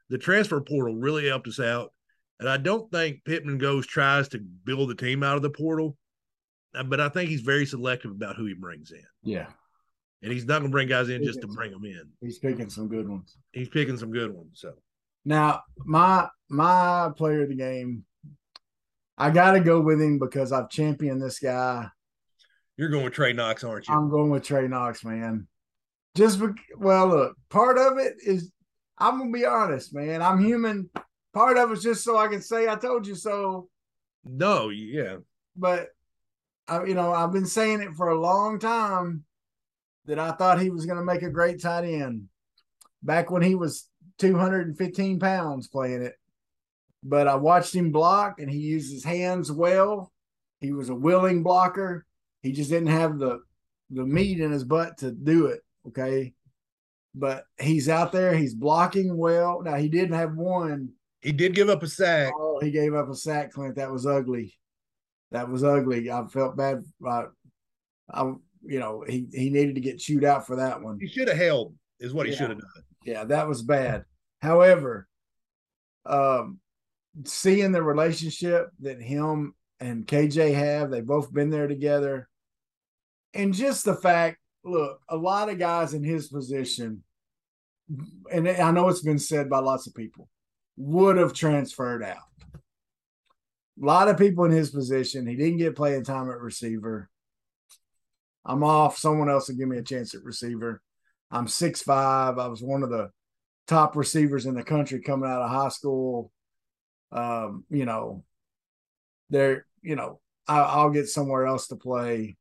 the transfer portal really helped us out, and I don't think Pittman goes tries to build the team out of the portal, uh, but I think he's very selective about who he brings in, Yeah. And he's not gonna bring guys in just to bring them in He's picking some good ones. he's picking some good ones. So Now, my my player of the game, I gotta go with him because I've championed this guy. you're going with Trey Knox, aren't you? I'm going with Trey Knox, man. Just bec- well, look, part of it is I'm gonna be honest, man. I'm human. Part of it's just so I can say I told you so. no, yeah, But I, you know, I've been saying it for a long time that I thought he was gonna make a great tight end back when he was 215 pounds playing it. But I watched him block and he used his hands well. He was a willing blocker. He just didn't have the the meat in his butt to do it. Okay. But he's out there, he's blocking well. Now he didn't have one. he did give up a sack. Oh, he gave up a sack, Clint. That was ugly. That was ugly. I felt bad. Uh, I, you know, he he needed to get chewed out for that one. He should have held, is what he Yeah. should have done. Yeah, that was bad. However, um, seeing the relationship that him and KJ have, they've both been there together, and just the fact, look, a lot of guys in his position, and I know it's been said by lots of people, would have transferred out. A lot of people in his position, he didn't get playing time at receiver. I'm off. Someone else will give me a chance at receiver. I'm six five. I was one of the top receivers in the country coming out of high school. Um, you know, there, you know, I, I'll get somewhere else to play.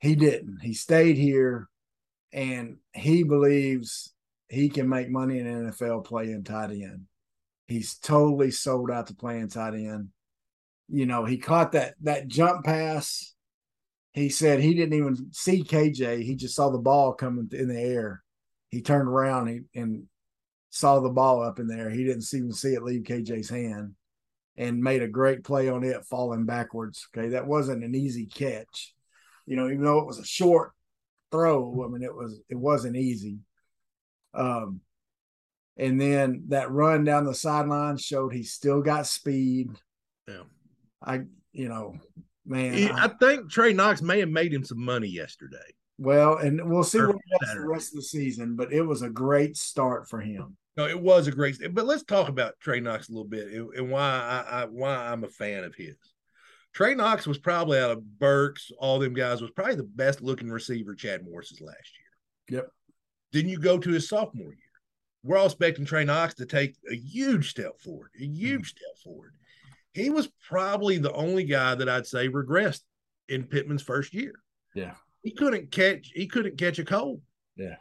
He didn't. He stayed here, and he believes he can make money in NFL playing tight end. He's totally sold out to playing tight end. You know, he caught that that jump pass. He said he didn't even see KJ. He just saw the ball coming in the air. He turned around and, and saw the ball up in there. He didn't even see it leave KJ's hand. and made a great play on it falling backwards. Okay, that wasn't an easy catch. You know, even though it was a short throw, I mean it was it wasn't easy. Um and then that run down the sideline showed he still got speed. Yeah. I you know, man. He- I- I think Trey Knox may have made him some money yesterday. well, and we'll see what does the rest of the season, but it was a great start for him. No, it was a great. But let's talk about Trey Knox a little bit and, why I, I why I'm a fan of his. Trey Knox was probably out of Burks, all them guys was probably the best looking receiver Chad Morris's last year. Yep. Then you go to his sophomore year. We're all expecting Trey Knox to take a huge step forward, a huge mm-hmm. step forward. He was probably the only guy that I'd say regressed in Pittman's first year. Yeah. He couldn't catch. He couldn't catch a cold. Yeah.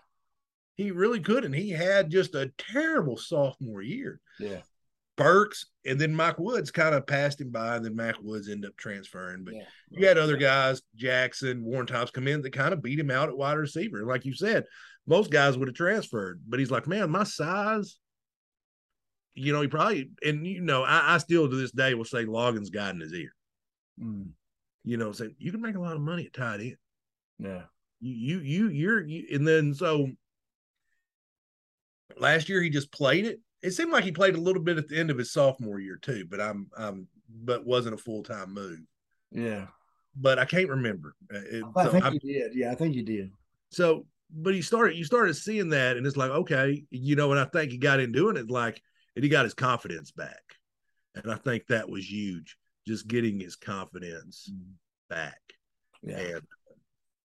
He really couldn't. He had just a terrible sophomore year. Yeah. Burks and then Mike Woods kind of passed him by, and then Mac Woods ended up transferring. But Yeah. you had other guys, Jackson, Warren Tops, come in that kind of beat him out at wide receiver. And like you said, most guys would have transferred, but he's like, man, my size. You know, he probably, and you know, I, I still to this day will say Logan's got in his ear. Mm, You know, say you can make a lot of money at tight end. yeah. You, you, you, you're, you, and then so last year he just played it. It seemed like he played a little bit at the end of his sophomore year too, but I'm, I'm, but wasn't a full time move. Yeah. But I can't remember. Uh, it- I so think I'm- you did. Yeah, I think you did. So, but he started, you started seeing that, and it's like, okay, you know, and I think he got in doing it, like, and he got his confidence back, and I think that was huge, just getting his confidence back, Yeah. and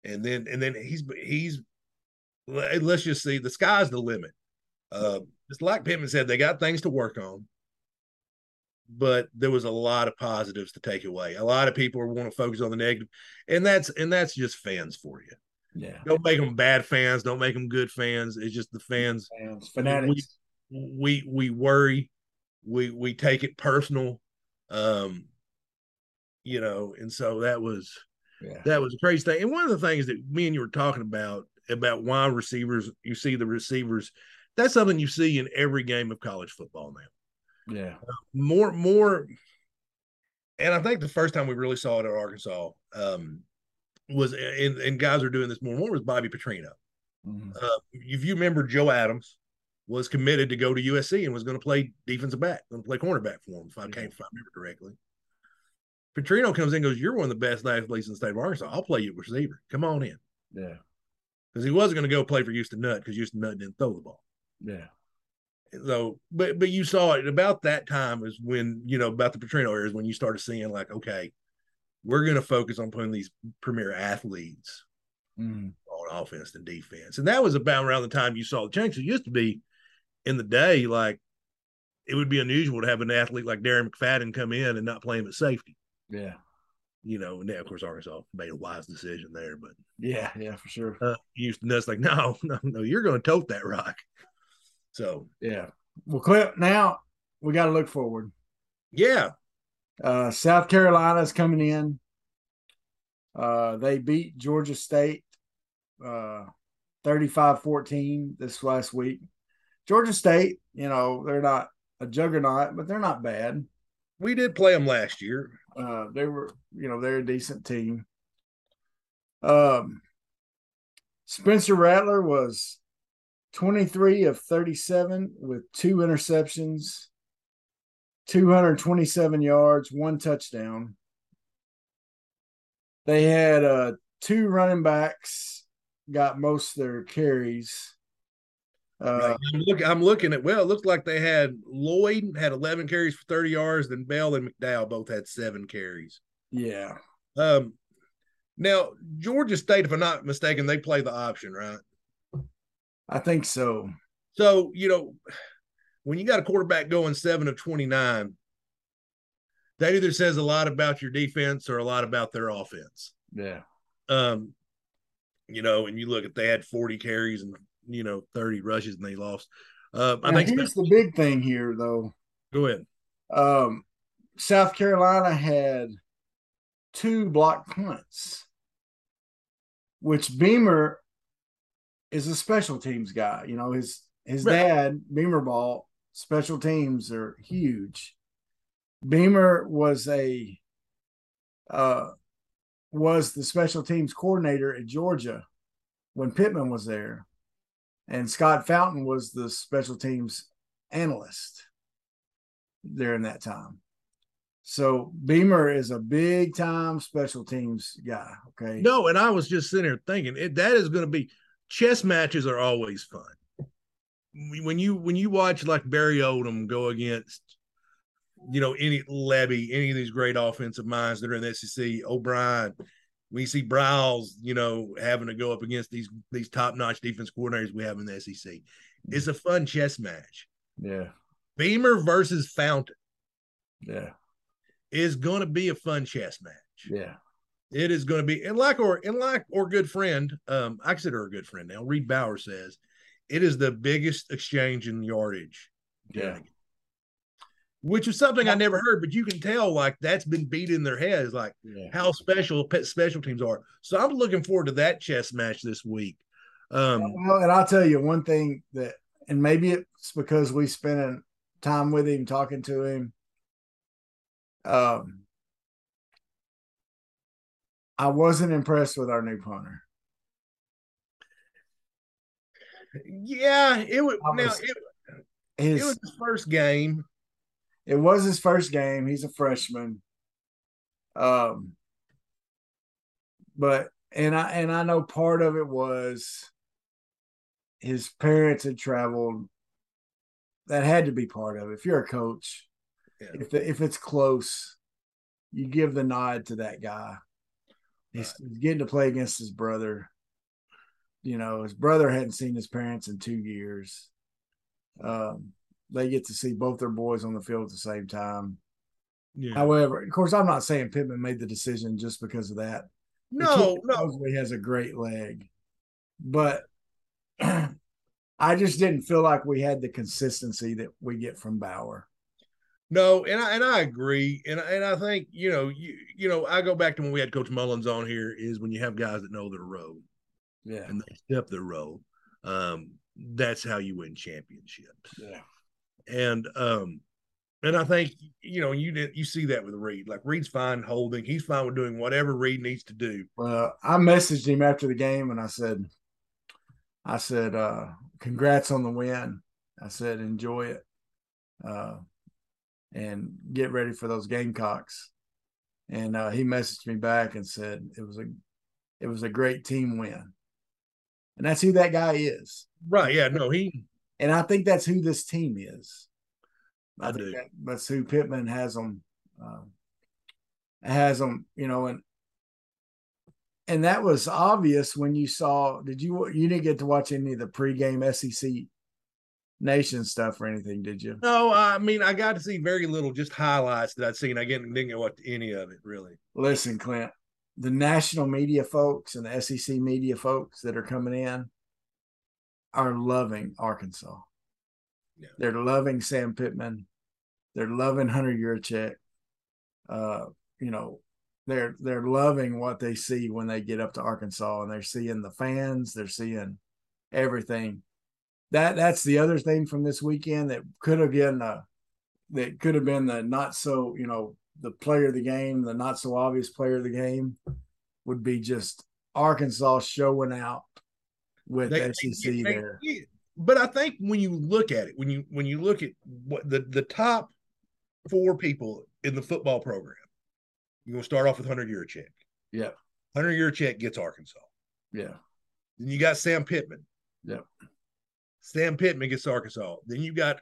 and then and then he's he's let- let's just see, the sky's the limit. Uh, just like Pittman said, they got things to work on, but there was a lot of positives to take away. A lot of people want to focus on the negative, and that's and that's just fans for you Yeah. don't make them bad fans don't make them good fans it's just the fans Fans, fanatics. We we worry we we take it personal um you know and so that was yeah. that was a crazy thing and one of the things that me and you were talking about about why receivers you see the receivers that's something you see in every game of college football now Yeah. more more and i think the first time we really saw it at arkansas um was and, and guys are doing this more and more was bobby petrino Mhm. uh, if you remember, Joe Adams was committed to go to USC and was going to play defensive back, going to play cornerback for him. If I can't, if I remember correctly. Petrino comes in, and goes, "You're one of the best athletes in the state of Arkansas. I'll play you receiver. Come on in." Yeah. Because he wasn't going to go play for Houston Nutt because Houston Nutt didn't throw the ball. Yeah. So, but but you saw it about that time is when you know about the Petrino era is when you started seeing like, okay, we're going to focus on putting these premier athletes Mhm. on offense and defense. And that was about around the time you saw the change. It used to be in the day, like it would be unusual to have an athlete like Darren McFadden come in and not play him at safety. Yeah. You know, and of course Arkansas made a wise decision there, but Yeah. Yeah. For sure. uh Houston that's like, no, no, no, you're gonna tote that rock. So Yeah. Well, Clip, now we got to look forward. yeah, Uh, South Carolina is coming in. Uh, they beat Georgia State uh, 35-14 this last week. Georgia State, you know, they're not a juggernaut, but they're not bad. we did play them last year. Uh, they were, you know, they're a decent team. Um, Spencer Rattler was 23 of 37 with two interceptions, 227 yards, one touchdown. They had uh, two running backs got most of their carries. Uh, I'm, look, I'm looking at well, it looks like they had Lloyd had 11 carries for 30 yards, then Bell and McDowell both had seven carries. yeah, Um, now Georgia State, if I'm not mistaken, they play the option, right? I think so. So you know, when you got a quarterback going seven of 29, that either says a lot about your defense or a lot about their offense. Yeah, Um, you know, and you look at they had 40 carries and you know 30 rushes and they lost. Uh, I Now, think here's the big thing here, though. go ahead. Um, South Carolina had two block punts, which Beamer is a special teams guy. You know, his his Right. dad, Beamer Ball, special teams are huge. Beamer was a uh, was the special teams coordinator at Georgia when Pittman was there, and Scott Fountain was the special teams analyst during that time. So Beamer is a big time special teams guy. Okay. No, and I was just sitting there thinking it, that is going to be chess matches are always fun. When you when you watch like Barry Odom go against, you know, any Levy, any of these great offensive minds that are in the SEC, O'Brien, we see Briles, you know, having to go up against these these top notch defense coordinators we have in the SEC. It's a fun chess match. Yeah. Beamer versus Fountain. Yeah is going to be a fun chess match. Yeah. It is going to be, and like or and like or good friend, um, I consider her a good friend now. Reid Bauer says it is the biggest exchange in yardage. Yeah. Which is something I never heard, but you can tell like that's been beat in their heads, like yeah. how special pet special teams are. So I'm looking forward to that chess match this week. Um, well, and I'll tell you one thing that, and maybe it's because we spent time with him, talking to him, um, I wasn't impressed with our new punter. Yeah, it was. Now it, his, it was his first game. It was his first game. He's a freshman. Um, but and I and I know part of it was his parents had traveled. That had to be part of it. If you're a coach, yeah. If the, if it's close, you give the nod to that guy. He's, right. getting to play against his brother. You know, his brother hadn't seen his parents in two years. Um, they get to see both their boys on the field at the same time. Yeah. However, of course, I'm not saying Pittman made the decision just because of that. No, no, he has a great leg, but I just didn't feel like we had the consistency that we get from Bauer. No, and I and I agree, and and I think you know you you know I go back to when we had Coach Mullins on here is when you have guys that know their role, yeah, and they step their role. Um, that's how you win championships. Yeah, and um, and I think you know you did you see that with Reid. Like Reid's fine holding, he's fine with doing whatever Reed needs to do. Well, I messaged him after the game and I said, I said, uh, congrats on the win. I said, enjoy it. Uh, and get ready for those Gamecocks. And uh, he messaged me back and said it was a it was a great team win. And that's who that guy is. Right. Yeah. No, he and I think that's who this team is. I, I do. That, that's who Pittman has them uh, has them, you know, and and that was obvious when you saw. Did you you didn't get to watch any of the pregame SEC nation stuff or anything, did you? No, I mean I got to see very little, just highlights that I'd seen. I didn't, didn't get what any of it really. Listen, Clint, the national media folks and the SEC media folks that are coming in are loving Arkansas. Yeah. They're loving Sam Pittman. They're loving Hunter Yurachek. Uh, you know, they're they're loving what they see when they get up to Arkansas and they're seeing the fans, they're seeing everything that that's the other thing from this weekend that could have been uh, that could have been the not so you know the player of the game, the not so obvious player of the game would be just Arkansas showing out with they, SEC they, there. They, but I think when you look at it, when you when you look at what the the top four people in the football program, you're gonna start off with Hunter Yurachek. Yeah. Hunter Yurachek gets Arkansas. Yeah. Then you got Sam Pittman. Yeah. Sam Pittman gets Arkansas. Then you got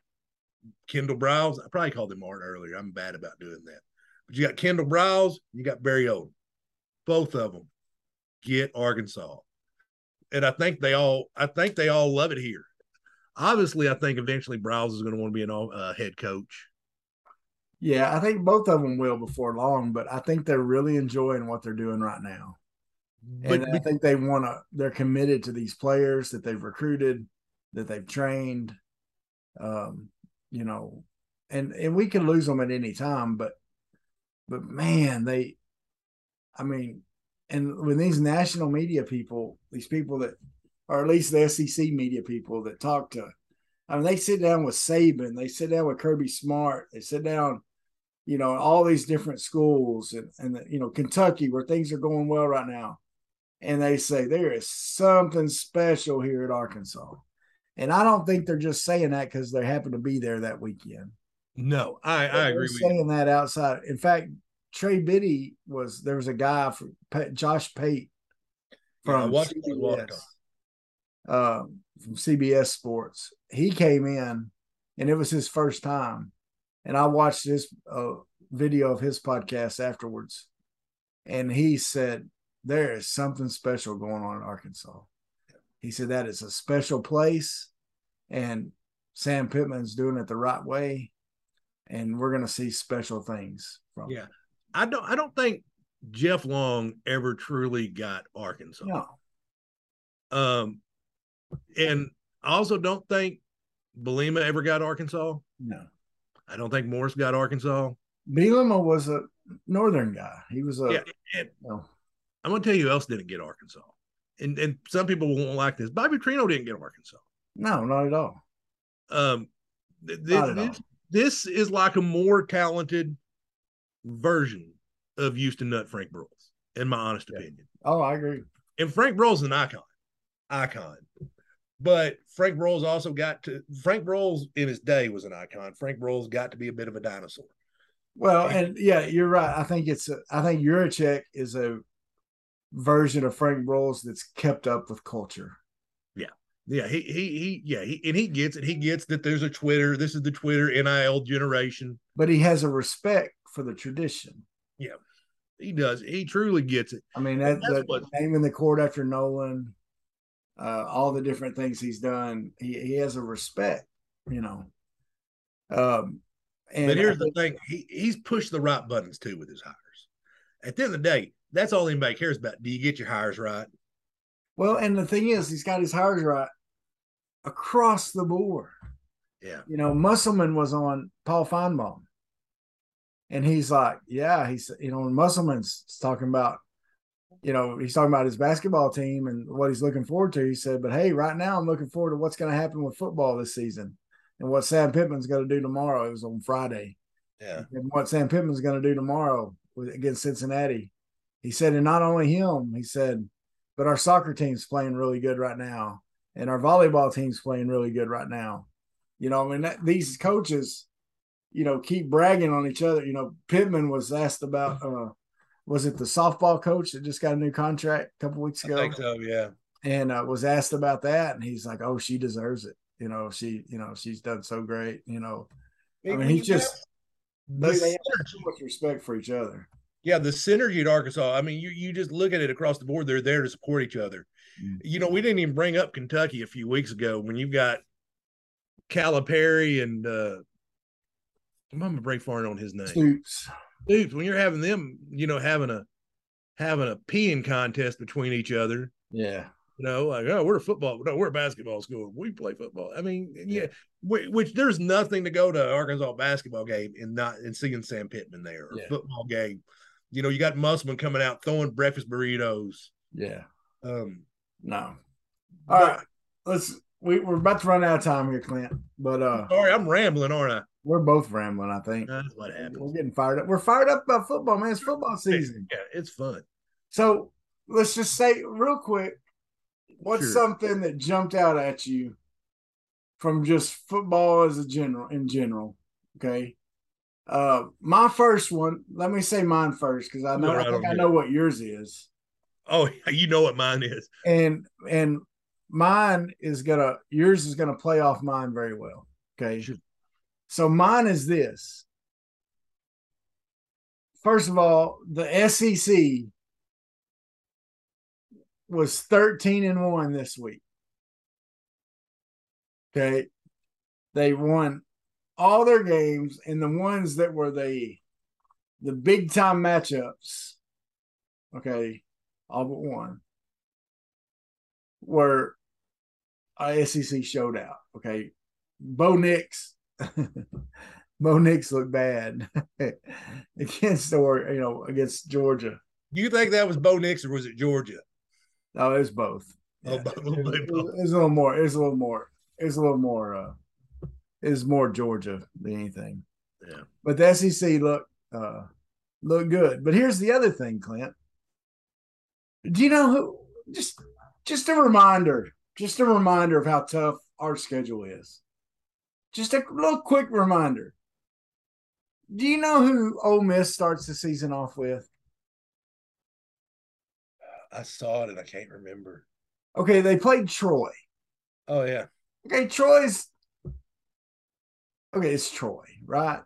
Kendall Briles. I probably called him Art earlier. I'm bad about doing that. But you got Kendall Briles, you got Barry Odom. Both of them get Arkansas. And I think they all I think they all love it here. Obviously, I think eventually Briles is going to want to be an uh, head coach. Yeah, I think both of them will before long, but I think they're really enjoying what they're doing right now. But, and I think they want to, they're committed to these players that they've recruited that they've trained. Um, you know, and and we can lose them at any time, but but man, they, I mean, and when these national media people, these people that, or at least the SEC media people that talk to, I mean, they sit down with Saban, they sit down with Kirby Smart, they sit down you know, all these different schools and, and you know, Kentucky where things are going well right now. And they say there is something special here at Arkansas. And I don't think they're just saying that because they happen to be there that weekend. No, I, I agree with saying that outside. In fact, Trey Biddy was there was a guy from Josh Pate from walk CBS, uh, from CBS Sports. He came in, and it was his first time, and I watched this uh, video of his podcast afterwards, and he said there is something special going on in Arkansas. He said that is a special place, and Sam Pittman's doing it the right way, and we're going to see special things from. Yeah. I don't I don't think Jeff Long ever truly got Arkansas. No, Um, and I also don't think Bielema ever got Arkansas. no. I don't think Morris got Arkansas. Bielema was a northern guy. He was a Yeah, know, I'm gonna tell you who else didn't get Arkansas. And and some people won't like this. Bobby Petrino didn't get Arkansas. no, not at all. Um, th- th- Not at all. this, this is like a more talented version of Houston Nutt Frank Broyles, in my honest Yeah. opinion. Oh, I agree. And Frank Broyles is an icon, icon. But Frank Broyles also got to Frank Broyles in his day was an icon. Frank Broyles got to be a bit of a dinosaur. Well, and yeah, you're right. I think it's a, I think Yurachek is a version of Frank Broyles that's kept up with culture. Yeah. Yeah, he he he yeah, he and he gets it. He gets that there's a Twitter. This is the Twitter NIL generation. But he has a respect for the tradition. Yeah, he does. He truly gets it. I mean, that That's the what- naming the court after Nolan, uh, all the different things he's done, he, he has a respect, you know. Um, and But I here's the thing: he he's pushed the right buttons too with his hires. At the end of the day, that's all anybody cares about. Do you get your hires right? well, and the thing is, he's got his hires right across the board. Yeah, you know, Musselman was on Paul Finebaum. And he's like, yeah, he's, you know, when Musselman's talking about, you know, he's talking about his basketball team and what he's looking forward to. He said, but hey, right now I'm looking forward to what's going to happen with football this season and what Sam Pittman's going to do tomorrow. It was on Friday. yeah, And what Sam Pittman's going to do tomorrow with, against Cincinnati. He said, and not only him, he said, but our soccer team's playing really good right now. And our volleyball team's playing really good right now. You know, I mean, that, these coaches, you know, keep bragging on each other. You know, Pittman was asked about, uh, was it the softball coach that just got a new contract a couple weeks I ago? think so. Yeah, and uh, was asked about that, and he's like, "Oh, she deserves it. You know, she, you know, she's done so great. You know, I mean, he's just the they, have so much respect for each other. Yeah, the synergy at Arkansas. I mean, you you just look at it across the board. They're there to support each other. Mm. You know, we didn't even bring up Kentucky a few weeks ago when you've got Calipari and uh I'm gonna break foreign on his name. Stoops. Dudes, when you're having them, you know, having a having a peeing contest between each other, Yeah. you know, like oh, we're a football, no, we're a basketball school. We play football. I mean, yeah, which, which there's nothing to go to Arkansas basketball game and not and seeing Sam Pittman there or Yeah. football game. You know, you got Musselman coming out throwing breakfast burritos. Yeah. Um, No. All right. Let's we, we're about to run out of time here, Clint. But uh sorry, I'm rambling, aren't we're both rambling, I think. That's what happens. We're getting fired up. We're fired up about football, man. It's football season. Yeah, it's fun. So let's just say real quick, what's Sure. something that jumped out at you from just football as a general in general? Okay. Uh my first one, let me say mine first because I know right I think I know what yours is. Oh, you know what mine is. And and mine is gonna yours is gonna play off mine very well. Okay. Sure. So mine is this. First of all, the SEC was 13 and 1 this week. Okay. They won all their games and the ones that were the the big time matchups. Okay. All but one were uh, a SEC showed out. Okay. Bo Nix. Bo Nix looked bad against or you know against Georgia. Do you think that was Bo Nix or was it Georgia? No, it was both. Oh, Yeah. both. It, was, it was- it was a little more. It was a little more. It was a little more. Uh, it was more Georgia than anything. Yeah. But the SEC, look, uh, look good. But here's the other thing, Clint. Do you know who? Just just a reminder, just a reminder of how tough our schedule is. Just a little quick reminder. Do you know who Ole Miss starts the season off with? I saw it and I can't remember. Okay, they played Troy. Oh yeah. Okay, Troy's okay, it's Troy, right?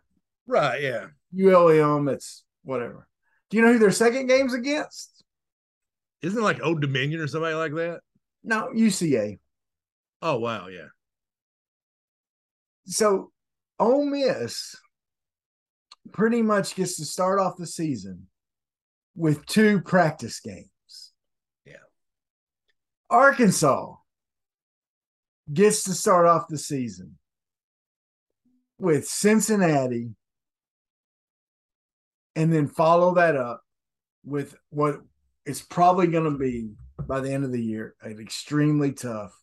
Right, yeah. ULM, it's whatever. Do you know who their second game's against? Isn't it like Old Dominion or somebody like that? No, UCA. Oh wow, yeah. So Ole Miss pretty much gets to start off the season with two practice games. Yeah. Arkansas gets to start off the season with Cincinnati and then follow that up with what is probably going to be by the end of the year an extremely tough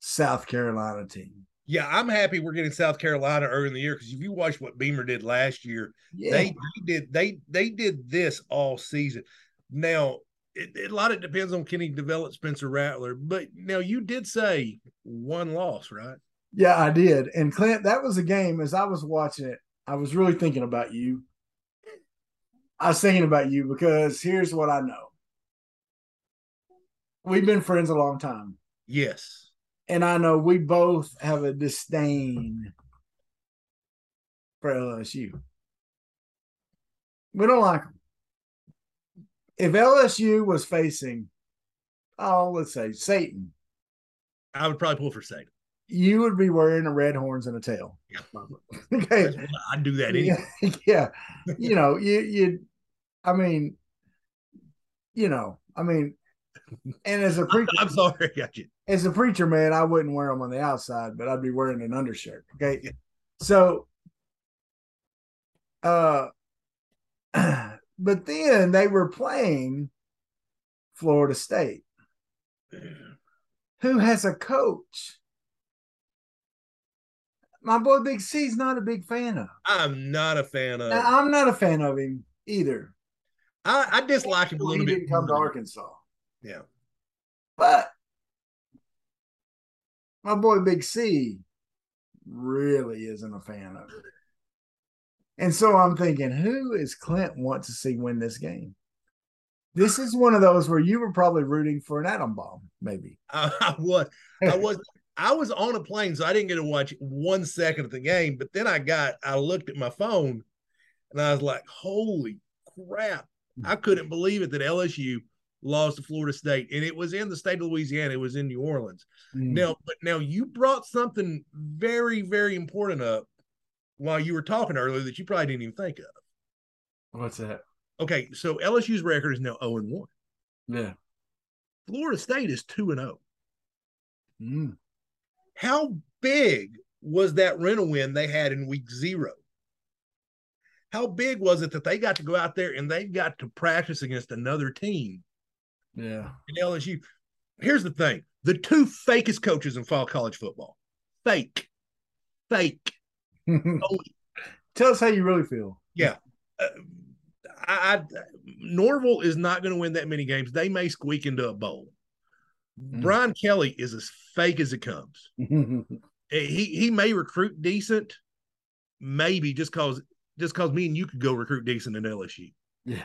South Carolina team. Yeah, I'm happy we're getting South Carolina early in the year because if you watch what Beamer did last year, Yeah. they, they did they they did this all season. Now it, it- a lot of it depends on can he develop Spencer Rattler, but now you did say one loss, right? Yeah, I did. And Clint, that was a game as I was watching it, I was really thinking about you. I was thinking about you because here's what I know. We've been friends a long time. Yes. And I know we both have a disdain for LSU. We don't like them. If LSU was facing, oh, let's say Satan, I would probably pull for Satan. you would be wearing a red horns and a tail. okay. I'd do that anyway. yeah, yeah. You know, you you I mean, you know, I mean, and as a preacher, I'm sorry, I got you. as a preacher man, I wouldn't wear them on the outside, but I'd be wearing an undershirt. Okay. Yeah. So uh but then they were playing Florida State, who has a coach. My boy Big C's not a big fan of. I'm not a fan of. Now, I'm not a fan of him either. I, I dislike him a he little bit. didn't come to Arkansas. Yeah. But my boy Big C really isn't a fan of it. And so I'm thinking, who is Clint want to see win this game? This is one of those where you were probably rooting for an atom bomb, maybe. I, I was I was I was on a plane, so I didn't get to watch one second of the game. But then I got I looked at my phone and I was like, holy crap. I couldn't believe it that LSU lost to Florida State. And it was in the state of Louisiana, it was in New Orleans. Mm. Now, but now you brought something very, very important up while you were talking earlier that you probably didn't even think of. What's that? Okay, so LSU's record is now 0 and 1. Yeah. Florida State is 2 and 0. Mm. How big was that rental win they had in week zero? How big was it that they got to go out there and they got to practice against another team Yeah. in LSU? Here's the thing the two fakest coaches in fall college football fake, fake. Tell us how you really feel. Uh, I, I Norvell is not going to win that many games. They may squeak into a bowl. Brian Kelly is as fake as it comes. he he may recruit decent, maybe just cause just cause me and you could go recruit decent in LSU. yeah.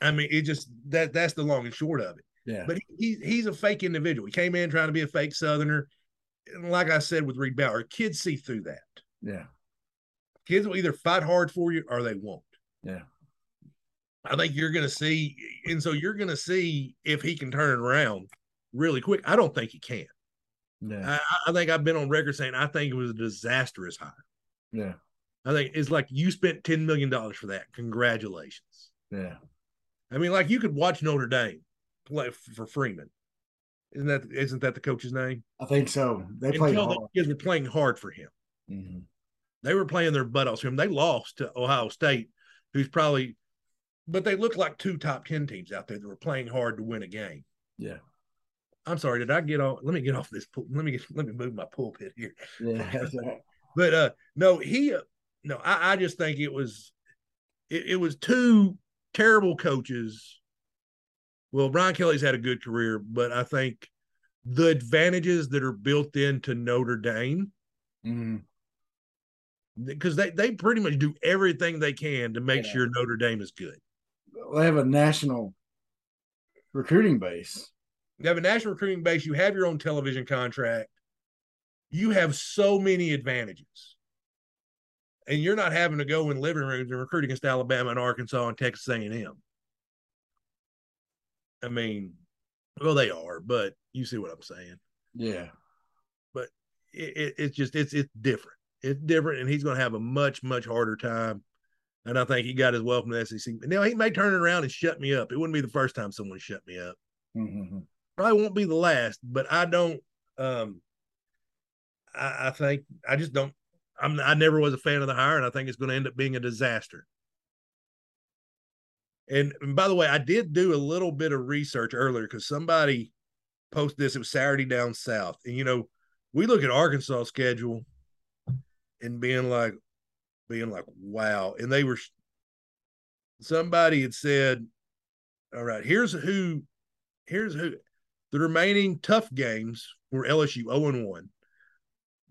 I mean, it just that that's the long and short of it. Yeah. But he, he's a fake individual. He came in trying to be a fake Southerner. And like I said with Reed Bauer, kids see through that. yeah. Kids will either fight hard for you or they won't. Yeah. I think you're going to see, and so you're going to see if he can turn it around really quick. I don't think he can. Yeah. I, I think I've been on record saying I think it was a disastrous hire. Yeah. I think it's like you spent ten million dollars for that. Congratulations. Yeah. I mean, like you could watch Notre Dame play for Freeman. Isn't that isn't that the coach's name? I think so. They played Until hard. the kids were playing hard for him. Mhm. They were playing their butt off for him. They lost to Ohio State, who's probably, but they looked like two top ten teams out there that were playing hard to win a game. Yeah. I'm sorry, did I get off? Let me get off this. Let me get. Let me move my pulpit here. Yeah. Right. But uh, no, he, uh, no, I, I just think it was. it, it was two terrible coaches. Well, Brian Kelly's had a good career, but I think the advantages that are built into Notre Dame Mhm. because they, they pretty much do everything they can to make Yeah. sure Notre Dame is good. They have a national recruiting base. You have a national recruiting base, you have your own television contract, you have so many advantages. And you're not having to go in living rooms and recruit against Alabama and Arkansas and Texas A&M. I mean, well, they are, but you see what I'm saying. Yeah. It, it, it's just it's it's different. It's different, and he's going to have a much much harder time. And I think he got his welcome to the SEC. Now he may turn it around and shut me up. It wouldn't be the first time someone shut me up. Mhm. probably won't be the last, but I don't um I, I think I just don't I'm I never was a fan of the hire and I think it's going to end up being a disaster. And, and by the way, I did do a little bit of research earlier because somebody posted this. It was Saturday down south. And you know, we look at Arkansas schedule and being like being like, wow. And they were somebody had said, All right, here's who here's who the remaining tough games were LSU 0 and 1.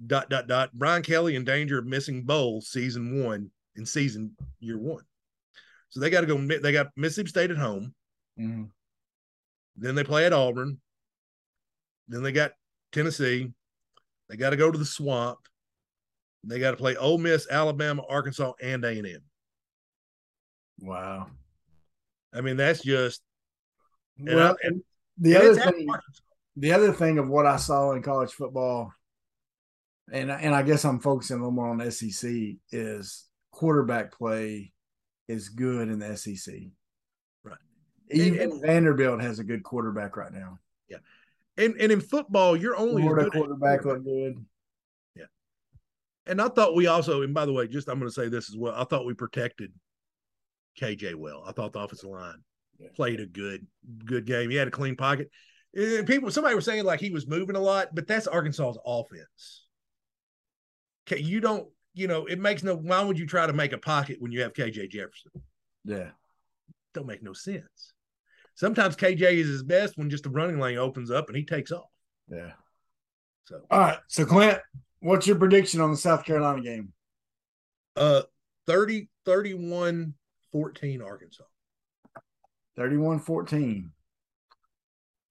Dot dot dot. Brian Kelly in danger of missing bowl season one in season year one. So they got to go. They got Mississippi State at home. Mhm. Then they play at Auburn. Then they got Tennessee. They got to go to the Swamp. They got to play Ole Miss, Alabama, Arkansas, and A and M. Wow. I mean, that's just and Well, I- and- the and other thing, Arkansas. the other thing of what I saw in college football, and and I guess I'm focusing a little more on SEC is quarterback play is good in the SEC. Right. Even And- Vanderbilt has a good quarterback right now. Yeah. And and in football, you're only Florida quarterback look good. Yeah. And I thought we also, and by the way, just I'm going to say this as well. I thought we protected KJ well. I thought the offensive line Yeah. played a good, good game. He had a clean pocket. And people, somebody was saying like he was moving a lot, but that's Arkansas's offense. Okay, you don't, you know, it makes no. Why would you try to make a pocket when you have KJ Jefferson? Yeah. Don't make no sense. Sometimes KJ is his best when just the running lane opens up and he takes off. Yeah. So, All right. So Clint, what's your prediction on the South Carolina game? uh, 30, 31, 14 Arkansas. 31 14.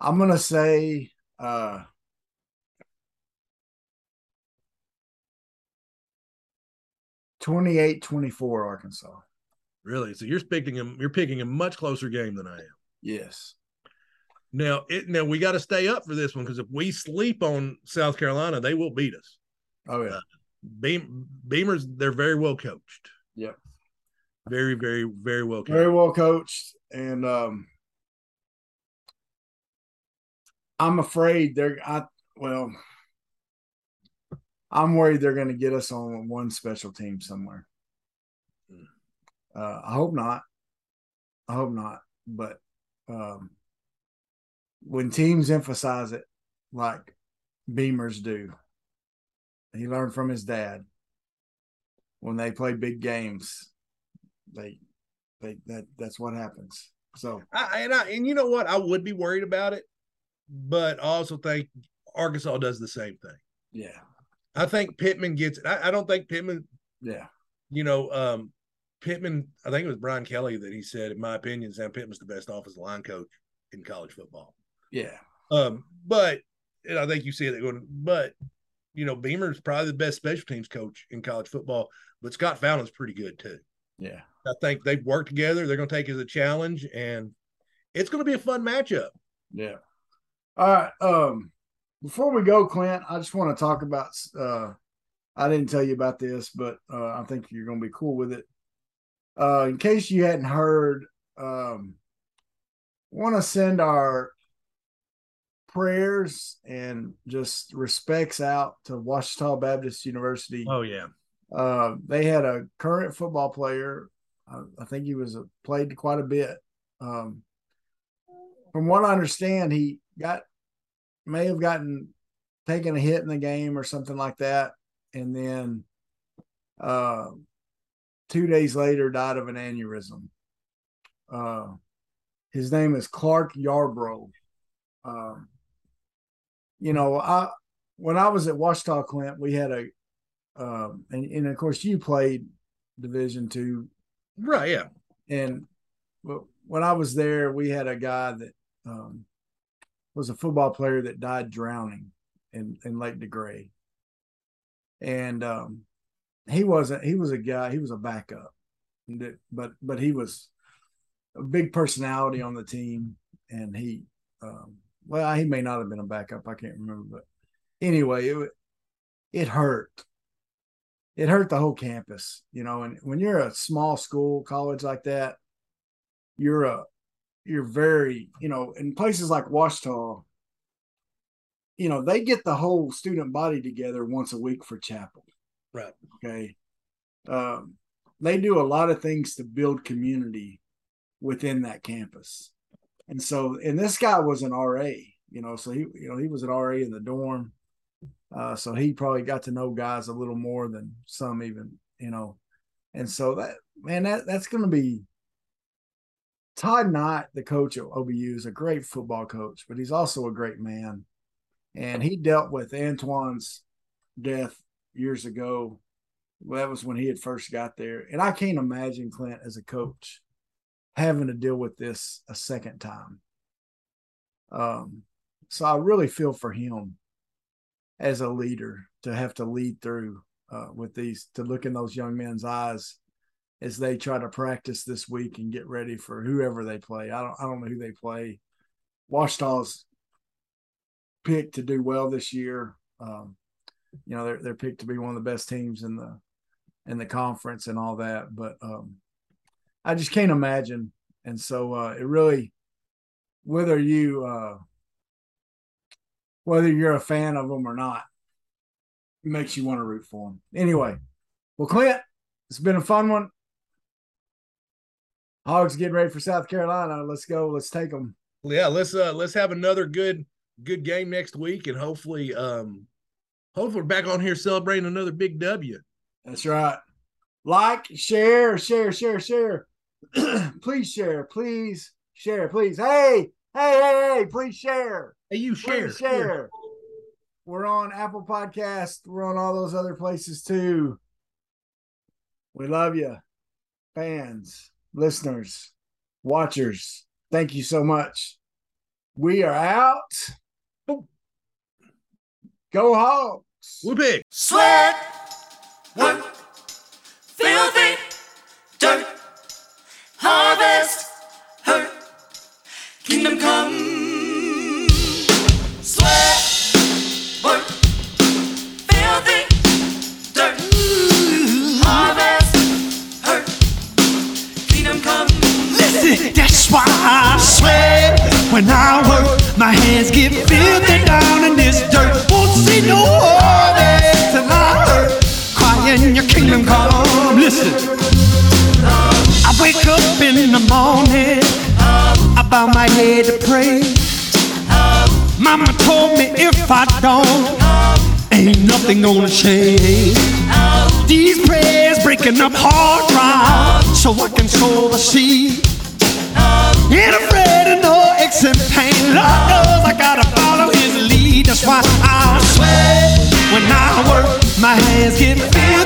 I'm going to say uh, Twenty-eight, twenty-four, Arkansas. Really? So you're picking a you're picking a much closer game than I am. Yes. Now it now we got to stay up for this one because if we sleep on South Carolina, they will beat us. Oh yeah. Beam, Beamers, they're very well coached. Yeah. Very, very, very well coached. Very well coached, and um, I'm afraid they're. I well, I'm worried they're going to get us on one special team somewhere. Hmm. Uh, I hope not. I hope not. But um, when teams emphasize it, like Beamers do, he learned from his dad. When they play big games, they they that that's what happens. So I, and I and you know what? I would be worried about it, but I also think Arkansas does the same thing. yeah, I think Pittman gets it. I, I don't think Pittman, yeah, you know, um, Pittman, I think it was Brian Kelly that he said, in my opinion, Sam Pittman's the best offensive line coach in college football. yeah, Um, but and I think you see it going, but you know, Beamer's probably the best special teams coach in college football, but Scott Fountain's pretty good too. yeah. I think they've worked together. They're going to take it as a challenge, and it's going to be a fun matchup. Yeah. All right. Um, before we go, Clint, I just want to talk about. Uh, I didn't tell you about this, but uh, I think you're going to be cool with it. Uh, in case you hadn't heard, um, want to send our prayers and just respects out to Ouachita Baptist University. Oh yeah, Uh, they had a current football player. I, I think he was a, played quite a bit. Um, from what I understand, he got may have gotten taken a hit in the game or something like that, and then uh, two days later died of an aneurysm. Uh, his name is Clark Yarbrough. Um, you know, I when I was at Ouachita Clint, we had a, um, and, and of course you played Division two, right? Yeah, and when I was there, we had a guy that um, was a football player that died drowning in in Lake DeGray, and um, he wasn't. He was a guy. He was a backup, but but he was a big personality on the team, and he. Um, well, he may not have been a backup. I can't remember, but anyway, it it hurt. It hurt the whole campus, you know. And when you're a small school college like that, you're a you're very, you know, in places like Ouachita, you know, they get the whole student body together once a week for chapel. Right. Okay. Um, they do a lot of things to build community within that campus. And so, and this guy was an RA, you know, so he, you know, he was an RA in the dorm. Uh, so he probably got to know guys a little more than some even, you know. And so that man, that that's gonna be Todd Knight, the coach at OBU, is a great football coach, but he's also a great man. And he dealt with Antoine's death years ago. Well, that was when he had first got there. And I can't imagine Clint as a coach having to deal with this a second time. Um, so I really feel for him as a leader to have to lead through uh, with these, to look in those young men's eyes as they try to practice this week and get ready for whoever they play. I don't I don't know who they play. Ouachita's picked to do well this year. Um, you know, they're they're picked to be one of the best teams in the in the conference and all that. But um, I just can't imagine. And so uh, it really, whether you uh, whether you're a fan of them or not, it makes you want to root for them. Anyway, well, Clint, it's been a fun one. Hogs getting ready for South Carolina. Let's go. Let's take them. Yeah, let's uh let's have another good good game next week, and hopefully um hopefully we're back on here celebrating another big W. That's right. Like, share, share, share, share. please share, please share, please. Hey, hey, hey, hey, please share. Hey, you share, please share. We're on Apple Podcast. We're on all those other places too. We love you, fans listeners, watchers, thank you so much. We are out. Go Hogs. Whoop it. Sweat, work, filthy, dirt, harvest, hurt, kingdom come. Why I sweat when I work. My hands get filthy down in this dirt. Won't see no harvest till I hurt. Crying your kingdom come. Listen. I wake up in the morning. I bow my head to pray. Mama told me if I don't, ain't nothing gonna change. These prayers breaking up hard drive so I can sow the seed. Ain't afraid of no aches and pain. Lord knows I gotta follow his lead. That's why I sweat when I work. My hands get filled.